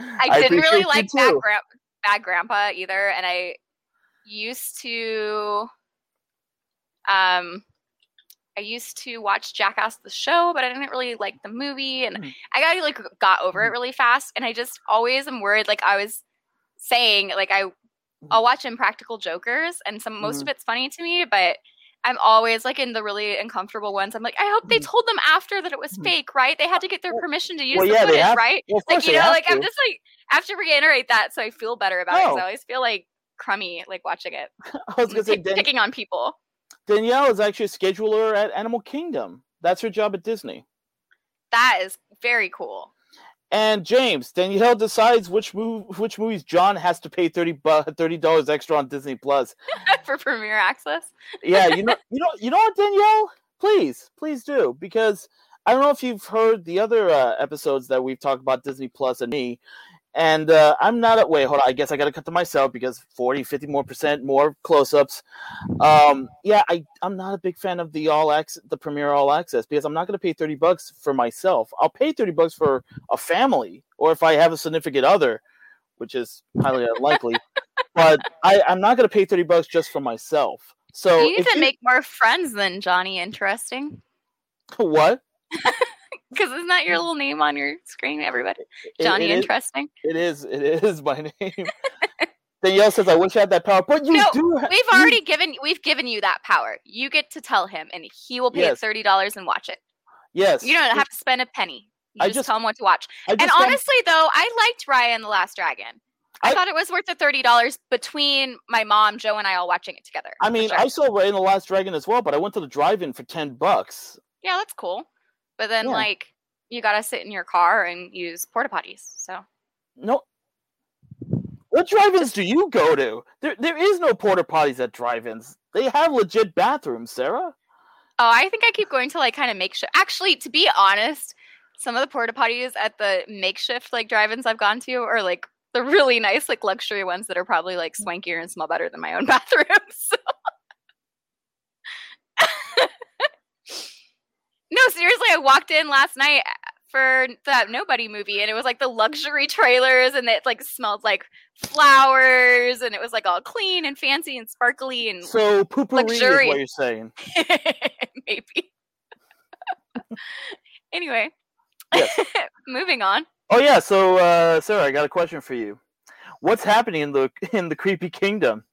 I, I didn't really like Bad, Gra- Bad Grandpa either, and I used to um I used to watch Jackass the show, but I didn't really like the movie, and mm. I got like got over it mm-hmm. really fast. And I just always am worried. Like I was saying, like I I'll watch Impractical Jokers, and some most mm. of it's funny to me, but I'm always like in the really uncomfortable ones. I'm like, I hope they told them after that it was fake, right? They had to get their permission to use well, the yeah, footage, right? Well, like you know, like to. I'm just like I have to reiterate that so I feel better about oh. it. Because I always feel like crummy like watching it. I was gonna say picking on people. Danielle is actually a scheduler at Animal Kingdom. That's her job at Disney. That is very cool. And James, Danielle decides which move, which movies John has to pay 30 dollars extra on Disney Plus for premiere access. yeah, you know, you know, you know what, Danielle? Please, please do because I don't know if you've heard the other uh, episodes that we've talked about Disney Plus and me, and uh, I'm not at wait, hold on. I guess I got to cut to myself because 40, 50 more percent more close ups. Um, yeah, I, I'm not a big fan of the all access, the premiere all access because I'm not going to pay 30 bucks for myself. I'll pay 30 bucks for a family or if I have a significant other, which is highly unlikely. but I, I'm not going to pay 30 bucks just for myself. So you need to you... make more friends than Johnny Interesting. what? Because isn't that your mm. little name on your screen, everybody? Johnny it, it Interesting. Is, it is. It is my name. Danielle says, "I wish I had that power." But you no, do. Ha- we've already you... given. We've given you that power. You get to tell him, and he will pay yes. thirty dollars and watch it. Yes. You don't have to spend a penny. You I just, just tell him what to watch. And honestly, though, I liked Raya and the Last Dragon. I, I, thought it was worth the thirty dollars between my mom, Joe, and I all watching it together. I mean, sure. I saw Raya and the Last Dragon as well, but I went to the drive-in for ten bucks. Yeah, that's cool. But then, yeah. like, you gotta sit in your car and use porta potties. So no. What drive-ins do you go to? There, there is no porta potties at drive-ins. They have legit bathrooms, Sarah. Oh, I think I keep going to like kind of makeshift. Actually, to be honest, some of the porta potties at the makeshift like drive-ins I've gone to are like the really nice like luxury ones that are probably like swankier and smell better than my own bathrooms. So. No, seriously, I walked in last night for that Nobody movie, and it was like the luxury trailers, and it like smelled like flowers, and it was like all clean and fancy and sparkly and So poopery is what you're saying. maybe. anyway, moving on. Oh yeah, so uh, Sarah, I got a question for you. What's happening in the in the creepy kingdom?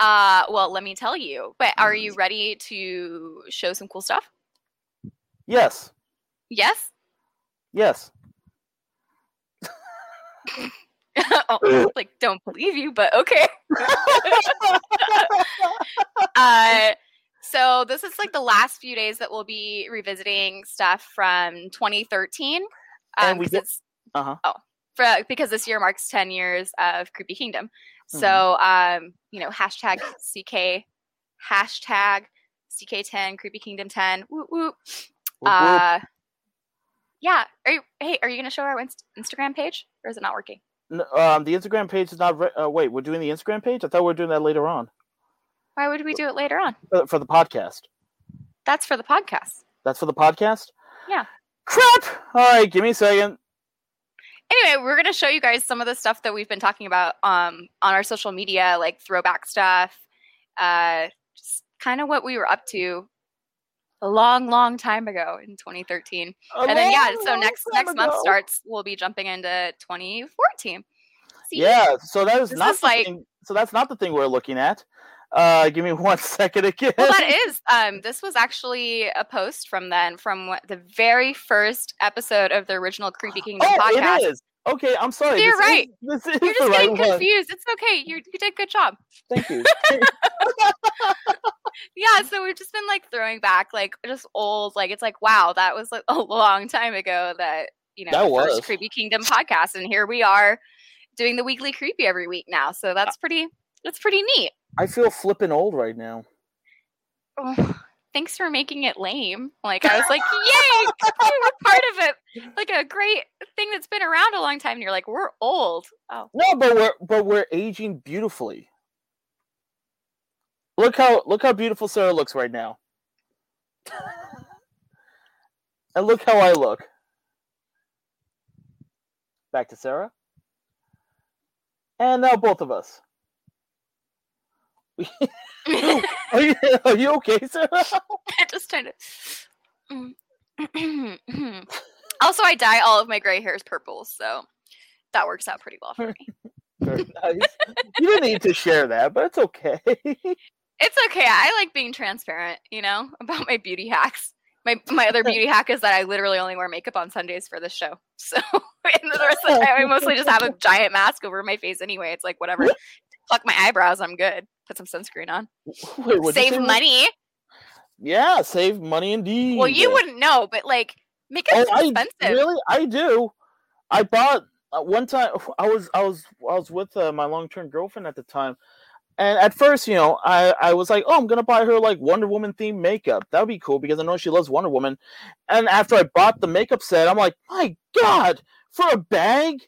Uh, well, let me tell you. But are you ready to show some cool stuff? Yes, Yes. yes. oh, like don't believe you, but okay. uh, so this is like the last few days that we'll be revisiting stuff from 2013. Um, And we 'cause did- Uh-huh. Oh, for, because this year marks 10 years of Creepy Kingdom. Mm-hmm. So, um, you know, hashtag CK, hashtag CK10, Creepy Kingdom 10. Whoop, whoop. Uh, yeah. Are you, hey, are you going to show our inst- Instagram page or is it not working? N- um, the Instagram page is not. Re- uh, wait, we're doing the Instagram page. I thought we were doing that later on Why would we do it later on? for, for the podcast. That's for the podcast. That's for the podcast. Yeah. Crap. All right, give me a second. Anyway, we're going to show you guys some of the stuff that we've been talking about um, on our social media, like throwback stuff, uh, just kind of what we were up to a long, long time ago in 2013. A and then yeah, so next next month starts. We'll be jumping into 2014. See? Yeah, so that is This not is like- thing, so that's not the thing we're looking at. Uh, give me one second again. Well, that is. Um, this was actually a post from then, from what- the very first episode of the original Creepy Kingdom oh, podcast. it is. Okay, I'm sorry. You're this right. Is, this is You're just right getting one. confused. It's okay. You you did a good job. Thank you. Yeah, so we've just been like throwing back like just old, like it's like wow, that was like a long time ago that you know That was. Creepy Kingdom podcast, and here we are doing the weekly creepy every week now. So that's pretty. That's pretty neat. I feel flipping old right now. Oh, thanks for making it lame. Like I was like, yay, we're part of it. Like a great thing that's been around a long time. And you're like, we're old. Oh, No, but we're but we're aging beautifully. Look how look how beautiful Sarah looks right now. and look how I look. Back to Sarah. And now both of us. Are you, are you okay, Sarah? I just trying to. also, I dye all of my gray hairs purple, so that works out pretty well for me. Very nice. You didn't need to share that, but it's okay. It's okay. I like being transparent, you know, about my beauty hacks. My my other beauty hack is that I literally only wear makeup on Sundays for this show. So and the rest of the time I mostly just have a giant mask over my face anyway. It's like whatever. Pluck my eyebrows, I'm good. Put some sunscreen on. Wait, Save money. Yeah, save money indeed. Well, you wouldn't know, but like makeup's Oh, I expensive. really, I do. I bought uh, one time. I was, I was, I was with uh, my long-term girlfriend at the time, and at first, you know, I, I was like, oh, I'm gonna buy her like Wonder Woman themed makeup. That would be cool because I know she loves Wonder Woman. And after I bought the makeup set, I'm like, my God, for a bag,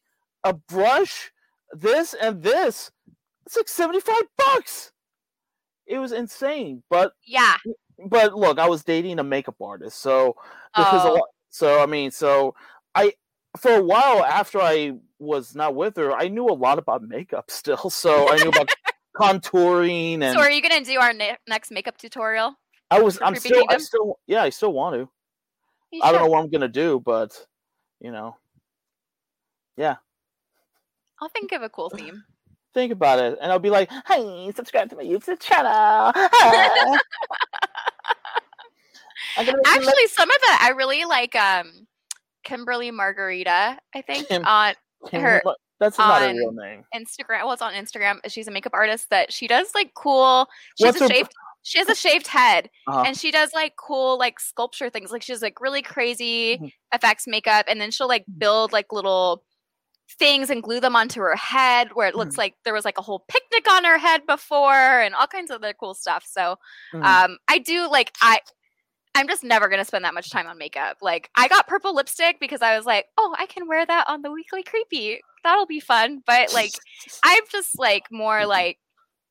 a brush, this and this, it's like seventy-five bucks. It was insane, but Yeah. but look, I was dating a makeup artist, so this was a Oh. lot. So I mean, so I for a while after I was not with her, I knew a lot about makeup still. So I knew about contouring and So are you gonna do our ne- next makeup tutorial? I was I'm still I still yeah I still want to. You I don't know what I'm gonna do, but you know, yeah. I'll think of a cool theme. think about it, and I'll be like, hey, subscribe to my YouTube channel. Make you like Actually, some of the I really like um Kimberly Margarita, I think, Kim- on Kim- her That's not a real name. Instagram. Well, it's on Instagram. She's a makeup artist that she does like cool. She What's has her a shaved. She has a shaved head, Uh-huh. and she does like cool like sculpture things. Like she like really crazy Mhm. effects makeup, and then she'll like build like little things and glue them onto her head where it Mm-hmm. looks like there was like a whole picnic on her head before and all kinds of other cool stuff. So Mhm. um I do like I I'm just never gonna spend that much time on makeup. Like I got purple lipstick because I was like, oh, I can wear that on the weekly creepy. That'll be fun. But like I'm just like more mm-hmm. like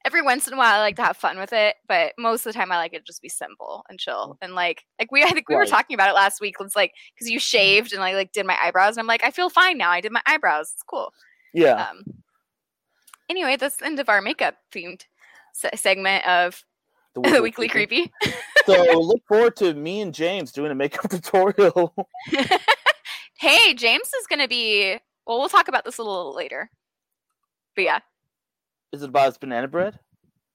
every once in a while I like to have fun with it, but most of the time I like it to just be simple and chill. Mm. And like like we I think we were talking about it last week. It's like because you mm-hmm. shaved and I like did my eyebrows and I'm like I feel fine now. I did my eyebrows. It's cool. Yeah. Um. Anyway, that's the end of our makeup themed se- segment of the weekly creepy. So look forward to me and James doing a makeup tutorial. hey, James is going to be. Well, we'll talk about this a little later. But yeah, Is it about his banana bread?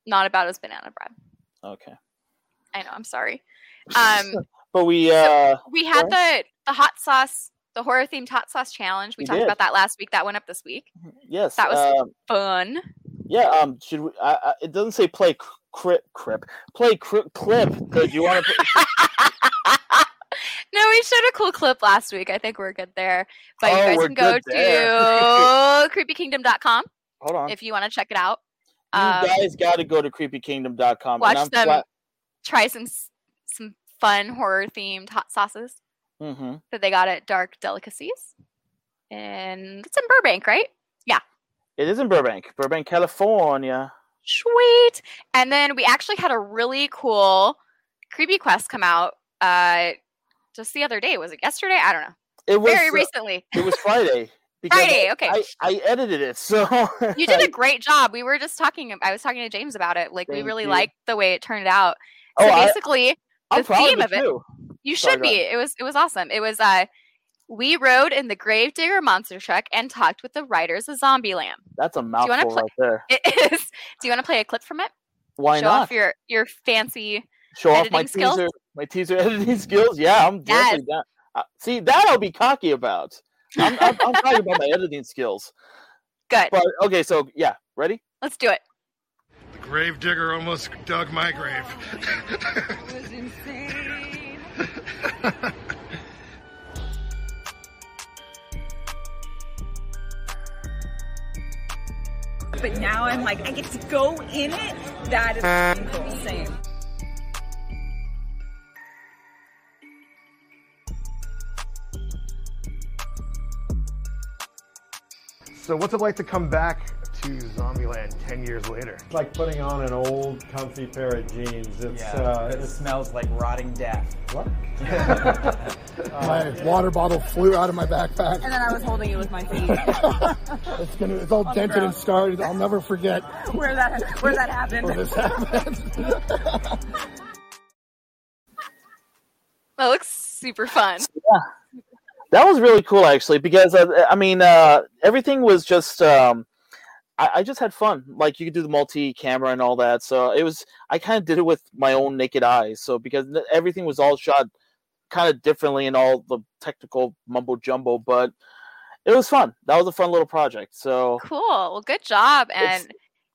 not about his banana bread. Okay. I know. I'm sorry. Um, but we uh we had the the hot sauce, the horror themed hot sauce challenge. We, We talked did. about that last week. That went up this week. yes, that was- uh, Fun. yeah, um should we I, I, it doesn't say play crip crip. Play cri- clip. So do you want to no, we showed a cool clip last week. I think we're good there. But Oh, you guys we're can go good to there. creepykingdom.com Hold on. if you want to check it out. you Um, guys got to go to creepykingdom.com watch and I'm them flat- try some some fun horror themed hot sauces Mhm. that they got at Dark Delicacies. And it's in Burbank, right? Yeah. It is in Burbank, Burbank, California. Sweet. And then we actually had a really cool creepy quest come out uh just the other day. Was it yesterday? I don't know. It was Very uh, recently. it was Friday. Friday, I- okay. I, I edited it, so You did a great job. We were just talking I was talking to James about it. Like we really you. liked the way it turned out. Oh, So I- basically, I'm the proud theme of it too. you should go be. It was it was awesome. It was uh we rode in the Gravedigger monster truck and talked with the writers of Zombieland. That's a you wanna mouthful play- right there. It is. Do you want to play a clip from it? Why Show not? off your your fancy. Show off my editing skills? teaser, my teaser editing skills. Yeah, I'm definitely down. Uh, see, that I'll be cocky about. I'm, I'm, I'm talking about my editing skills. Good. But okay, so yeah, ready? Let's do it. The gravedigger almost dug my grave. but now I'm like, I get to go in it. That is f***ing cool. Same. So, what's it like to come back to Zombieland 10 years later? It's like putting on an old, comfy pair of jeans. It's Yeah, uh, it smells like rotting death. What? My water bottle flew out of my backpack. And then I was holding it with my feet. It's gonna, it's all dented and scarred. I'll never forget where that where that happened. where this happened. That looks super fun. That was really cool, actually, because uh, I mean, uh, everything was just. Um, I, I just had fun. Like you could do the multi-camera and all that, so it was. I kind of did it with my own naked eyes. So because everything was all shot kind of differently and all the technical mumbo jumbo, but it was fun. That was a fun little project. So Cool. Well, good job, It's- and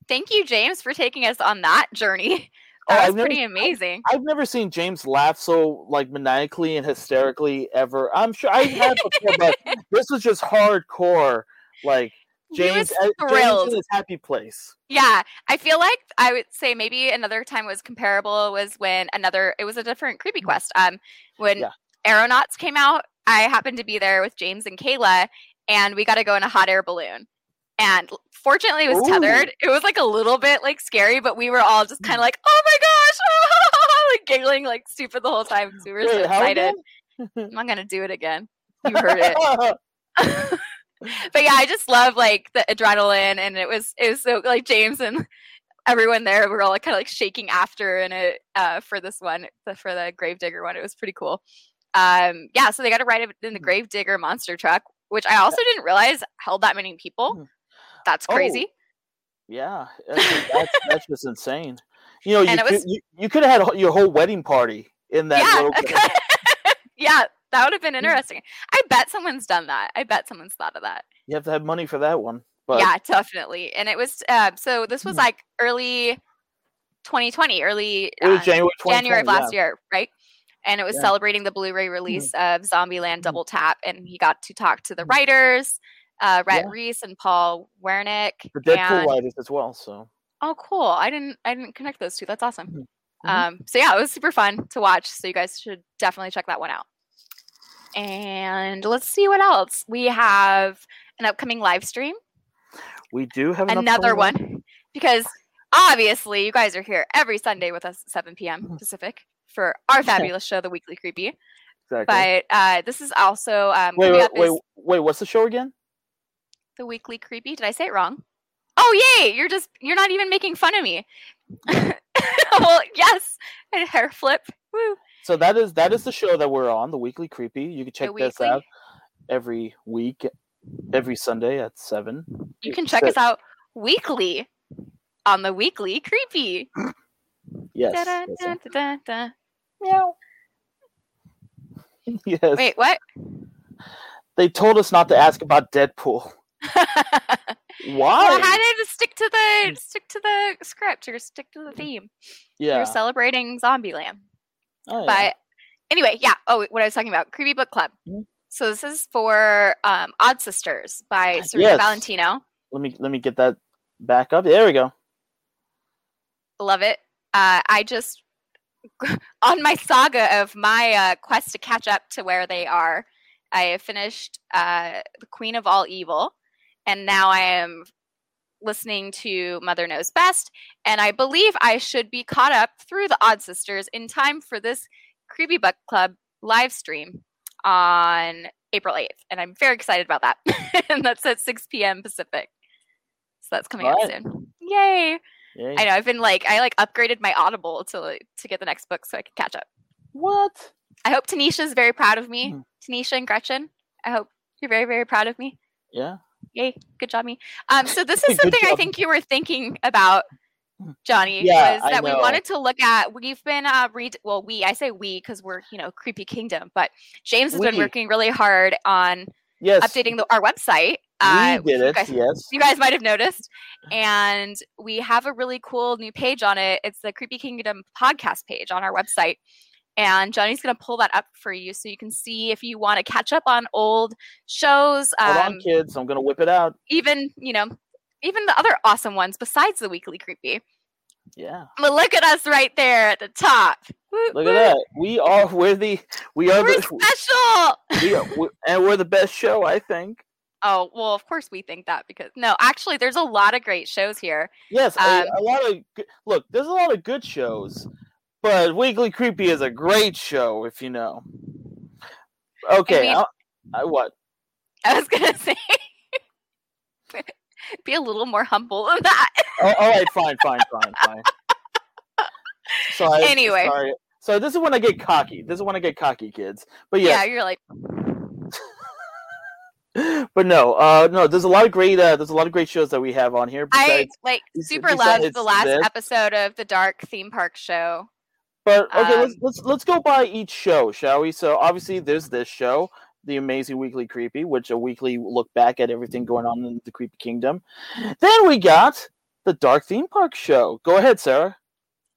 thank you, James, for taking us on that journey. Oh, That I've was never- pretty amazing. I've never seen James laugh so like maniacally and hysterically ever. I'm sure I had before, but this was just hardcore. Like James, was uh, James thrilled. in his happy place. Yeah, I feel like I would say maybe another time was comparable was when another it was a different creepy quest. Um, when Yeah. Aeronauts came out, I happened to be there with James and Kayla, and we got to go in a hot air balloon. And fortunately, it was Ooh. tethered. It was like a little bit like scary, but we were all just kind of like, "Oh my gosh!" like giggling like stupid the whole time. we were Wait, how excited. I'm not gonna do it again. You heard it. but yeah, I just love like the adrenaline, and it was it was so like James and everyone there were all like, kind of like shaking after in it uh, for this one, the, for the Gravedigger one. It was pretty cool. Um, yeah, so they got to ride in the Gravedigger monster truck, which I also didn't realize held that many people. That's Oh, crazy. yeah, that's, that's, just insane. You know, you And it could, you, you could have had your whole wedding party in that yeah, yeah, that would have been interesting. I bet someone's done that. I bet someone's thought of that. You have to have money for that one. But yeah, definitely. And it was uh, so this was like early 2020, early uh, January January of 2020, last year, right? And it was Yeah. celebrating the Blu-ray release of Zombieland Double Tap, and he got to talk to the writers, uh, Rhett Yeah. Reese and Paul Wernick. The Deadpool and- writers as well. So Oh, cool! I didn't, I didn't connect those two. That's awesome. Mhm. Um, so yeah, it was super fun to watch. So you guys should definitely check that one out. And let's see what else we have. An upcoming live stream we do have an another one because obviously, you guys are here every Sunday with us at 7 Mm-hmm. p.m. Pacific for our fabulous show, The Weekly Creepy. Exactly. But uh, this is also um, wait, wait, wait, is wait. What's the show again? The Weekly Creepy. Did I say it wrong? Oh, yay! You're just you're not even making fun of me. well, yes, a hair flip. Woo. So that is that is mm. the show that we're on, the Weekly Creepy. You can check this out every week, every Sunday at seven. You can check us out weekly on the Weekly Creepy. Yes. Yes. Meow. Wait, what? They told us not to ask about Deadpool. Why? Well, how did it stick to the stick to the script or stick to the theme? yeah. You're celebrating Zombieland. Oh, yeah. But anyway, yeah. Oh, what I was talking about, Creepy Book Club. Mm-hmm. So this is for um, Odd Sisters by Serena Yes. Valentino. let me let me get that back up. There we go. Love it. Uh, I just on my saga of my uh, quest to catch up to where they are. I have finished uh, the Queen of All Evil, and now I am listening to Mother Knows Best. And I believe I should be caught up through the Odd Sisters in time for this Creepy Book Club live stream on April 8th. And I'm very excited about that. and that's at 6 p.m. Pacific. So that's coming out soon. Yay! Yay. I know. I've been like, I like upgraded my Audible to to get the next book so I can catch up. What? I hope Tanisha's very proud of me. Hmm. Tanisha and Gretchen. I hope you're very, very proud of me. Yeah. Yay, good job, me. Um, so this is something I think you were thinking about, Johnny. Yeah, was that we wanted to look at? We've been uh, read. Well, we. I say we because we're you know Creepy Kingdom, but James has been working really hard on Yes. updating the, our website. Uh, we did you it. guys- yes. you guys might have noticed. And we have a really cool new page on it. It's the Creepy Kingdom podcast page on our website. And Johnny's going to pull that up for you so you can see if you want to catch up on old shows. Hold Um, on, kids. I'm gonna whip it out. even, you know, even the other awesome ones besides the Weekly Creepy. Yeah. But look at us right there at the top. Look woo. at that. We are. We're the. We are We're the. special. We are, we and we're the best show, I think. Oh, well, of course we think that because no, actually, there's a lot of great shows here. Yes, a, Um, a lot of look. There's a lot of good shows, but Weekly Creepy is a great show, if you know. Okay, I'll- I, what? I was going to say, be a little more humble than that. Oh, all right, fine, fine, fine, fine. So I, Anyway. sorry. So this is when I get cocky. This is when I get cocky, kids. But Yeah, yes, you're like, but no, uh, no. There's a lot of great. Uh, there's a lot of great shows that we have on here. I like super loved the last this. episode of the Dark Theme Park show. But okay, let's Um, let's let's go by each show, shall we? So obviously, there's this show, the Amazing Weekly Creepy, which a weekly look back at everything going on in the Creepy Kingdom. Then we got the Dark Theme Park show. Go ahead, Sarah.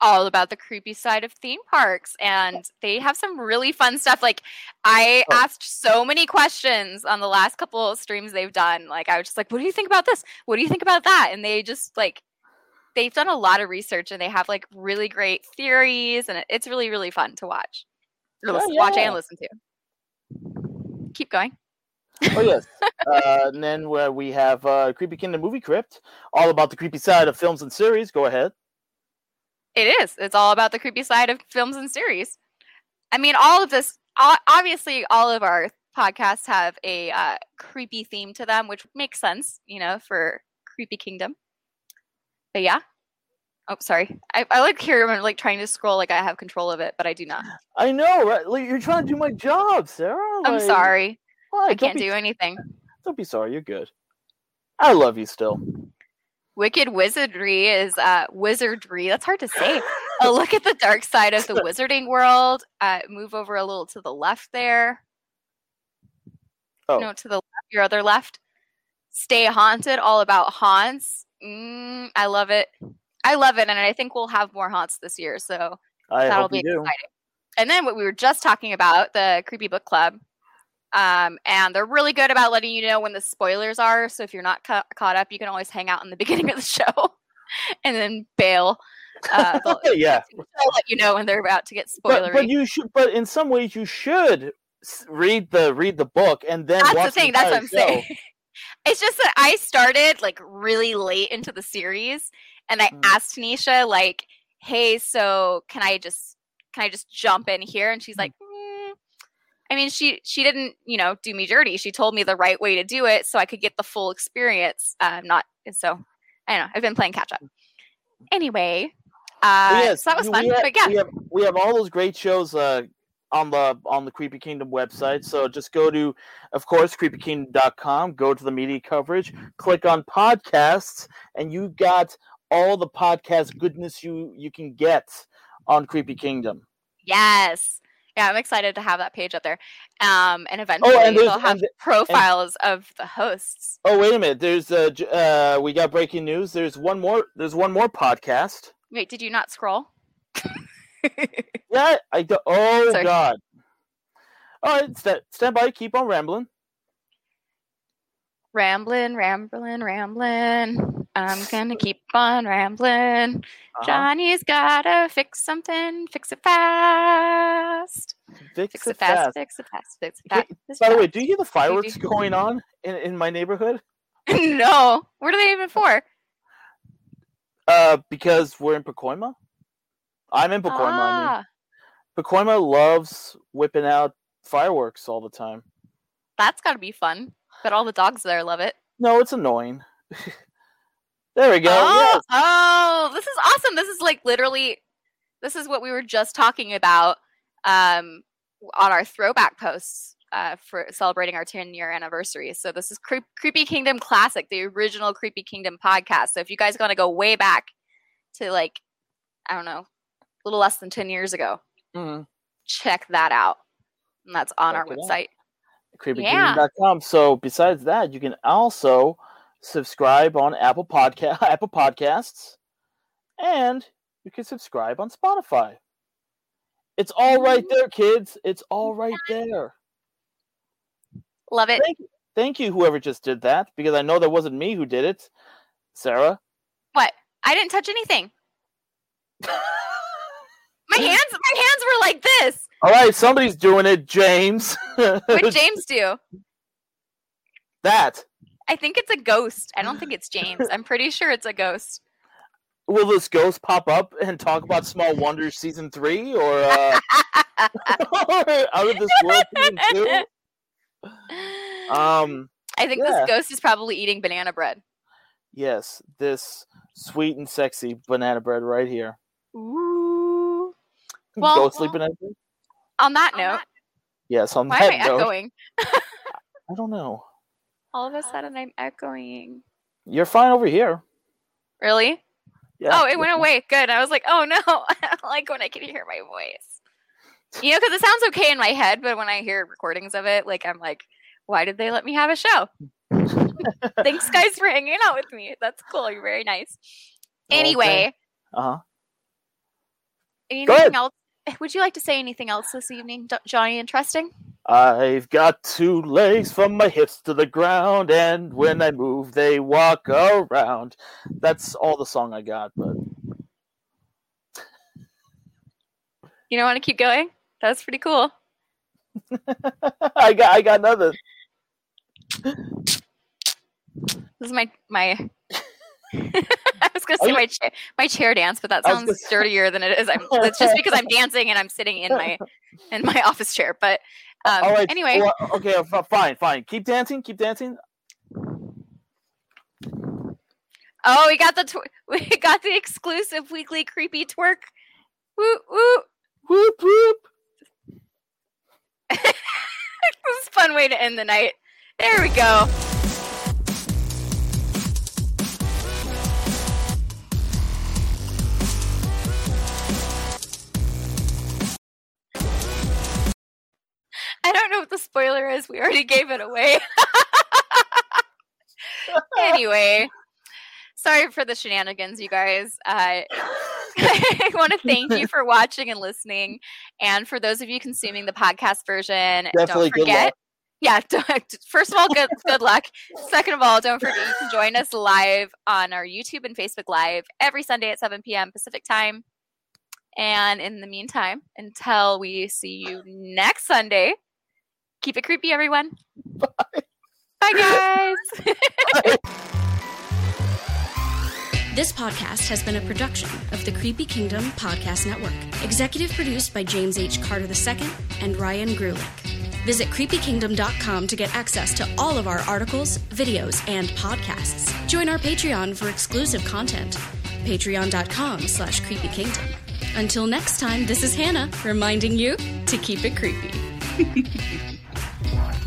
all about the creepy side of theme parks and they have some really fun stuff like i Oh. asked so many questions on the last couple of streams they've done like i was just like what do you think about this what do you think about that and they just like they've done a lot of research and they have like really great theories and it's really really fun to watch or Oh, watch and listen to keep going Oh yes. uh, and then uh, we have uh, Creepy Kingdom Movie Crypt, all about the creepy side of films and series. Go ahead. It is. It's all about the creepy side of films and series. I mean, all of this, obviously, all of our podcasts have a uh, creepy theme to them, which makes sense, you know, for Creepy Kingdom. But yeah. Oh, sorry. I, I like here, I'm like trying to scroll like I have control of it, but I do not. I know, right? Like, you're trying to do my job, Sarah. I'm sorry. why? I can't be- do anything. Don't be sorry. You're good. I love you still. Wicked Wizardry is uh, wizardry. That's hard to say. a look at the dark side of the wizarding world. Uh, move over a little to the left there. Oh. No, to the left, your other left. Stay haunted, all about haunts. Mm, I love it. I love it, and I think we'll have more haunts this year. So I that'll be do. exciting. And then what we were just talking about, the creepy book club. Um, and they're really good about letting you know when the spoilers are. So if you're not ca- caught up, you can always hang out in the beginning of the show and then bail. Uh, yeah. they'll let you know when they're about to get But, spoilery. but you should. But in some ways, you should read the read the book and then that's watch the thing. That's what I'm show. saying. It's just that I started like really late into the series, and I asked Nisha like, "Hey, so can I just can I just jump in here?" And she's like, "Mm." I mean, she she didn't you know do me dirty. She told me the right way to do it so I could get the full experience. Um, not so I don't know. I've been playing catch up. Anyway, uh, yes, so that was fun. have- but yeah, we have we have all those great shows uh, on the on the Creepy Kingdom website. So just go to, of course, creepykingdom.com. Go to the media coverage, click on podcasts, and you got all the podcast goodness you you can get on Creepy Kingdom. Yes. Yeah, I'm excited to have that page up there. Um, and eventually oh, and they'll have and the- and- profiles of the hosts. Oh wait a minute! There's uh, uh we got breaking news. There's one more. There's one more podcast. Wait, did you not scroll? Yeah, I do. Oh Sorry. God! All right, sta- stand by. Keep on rambling. Rambling, rambling, rambling. I'm gonna keep on rambling. Uh-huh. Johnny's gotta fix something. Fix it fast. Fix, Fix it fast. fast. Fix it fast. Fix it fast. it By the way, do you hear the fireworks going on in, in my neighborhood? no. What are they even for? Uh, because we're in Pacoima. I'm in Pacoima. I mean, Ah, Pacoima loves whipping out fireworks all the time. that's gotta be fun. But all the dogs there love it. No, it's annoying. there we go. Oh, yes. oh, this is awesome. This is like literally, this is what we were just talking about um, on our throwback posts uh, for celebrating our 10 year anniversary. So this is Creep- Creepy Kingdom Classic, the original Creepy Kingdom podcast. So if you guys want to go way back to like, I don't know, little less than 10 years ago, Mhm. check that out. And that's on Check our website. creepykingdom.com. So besides that, you can also subscribe on Apple Podcast Apple Podcasts and you can subscribe on Spotify. It's all right there, kids. It's all right there. Love it. Thank you, thank you whoever just did that because I know that wasn't me who did it. Sarah. What? I didn't touch anything. my hands, my hands were like this. All right, somebody's doing it, James. What did James do? that. I think it's a ghost. I don't think it's James. I'm pretty sure it's a ghost. Will this ghost pop up and talk about Small Wonders season three or uh, Out of This World season two? Um, I think yeah. this ghost is probably eating banana bread. yes, this sweet and sexy banana bread right here. Ooh. Well, Ghostly banana bread. On that note, Yes, on why that am I note. echoing? I don't know. All of a sudden, I'm echoing. You're fine over here. Really? Yeah. oh, it went away. Good. I was like, oh no, like when I can hear my voice. You know, because it sounds okay in my head, but when I hear recordings of it, like I'm like, why did they let me have a show? Thanks, guys, for hanging out with me. That's cool. You're very nice. Anyway, Uh huh. anything else? Would you like to say anything else this evening, Johnny? Interesting. I've got two legs from my hips to the ground, and when I move, they walk around. That's all the song I got, but You don't want to keep going? That's pretty cool. I got I got nothing. This is my my. I was gonna say you- my chair my chair dance, but that sounds gonna dirtier than it is. I'm, it's just because I'm dancing and I'm sitting in my in my office chair. But um, all right. anyway, well, okay, fine, fine. Keep dancing. Keep dancing. oh, we got the tw- we got the exclusive weekly creepy twerk. Woo woo! Whoop whoop. this is a fun way to end the night. There we go. I don't know what the spoiler is. We already gave it away. anyway, sorry for the shenanigans, you guys. Uh, I want to thank you for watching and listening. And for those of you consuming the podcast version, Definitely don't forget. Yeah, don't, first of all, good good luck. Second of all, don't forget you can join us live on our YouTube and Facebook Live every Sunday at 7 p.m. Pacific time. And in the meantime, until we see you next Sunday, keep it creepy, everyone. Bye, Bye, guys. This podcast has been a production of the Creepy Kingdom Podcast Network, executive produced by James H. Carter II and Ryan Grulick. Visit creepykingdom.com to get access to all of our articles, videos, and podcasts. Join our Patreon for exclusive content. Patreon.com slash creepykingdom. Until next time, this is Hannah reminding you to keep it creepy. One.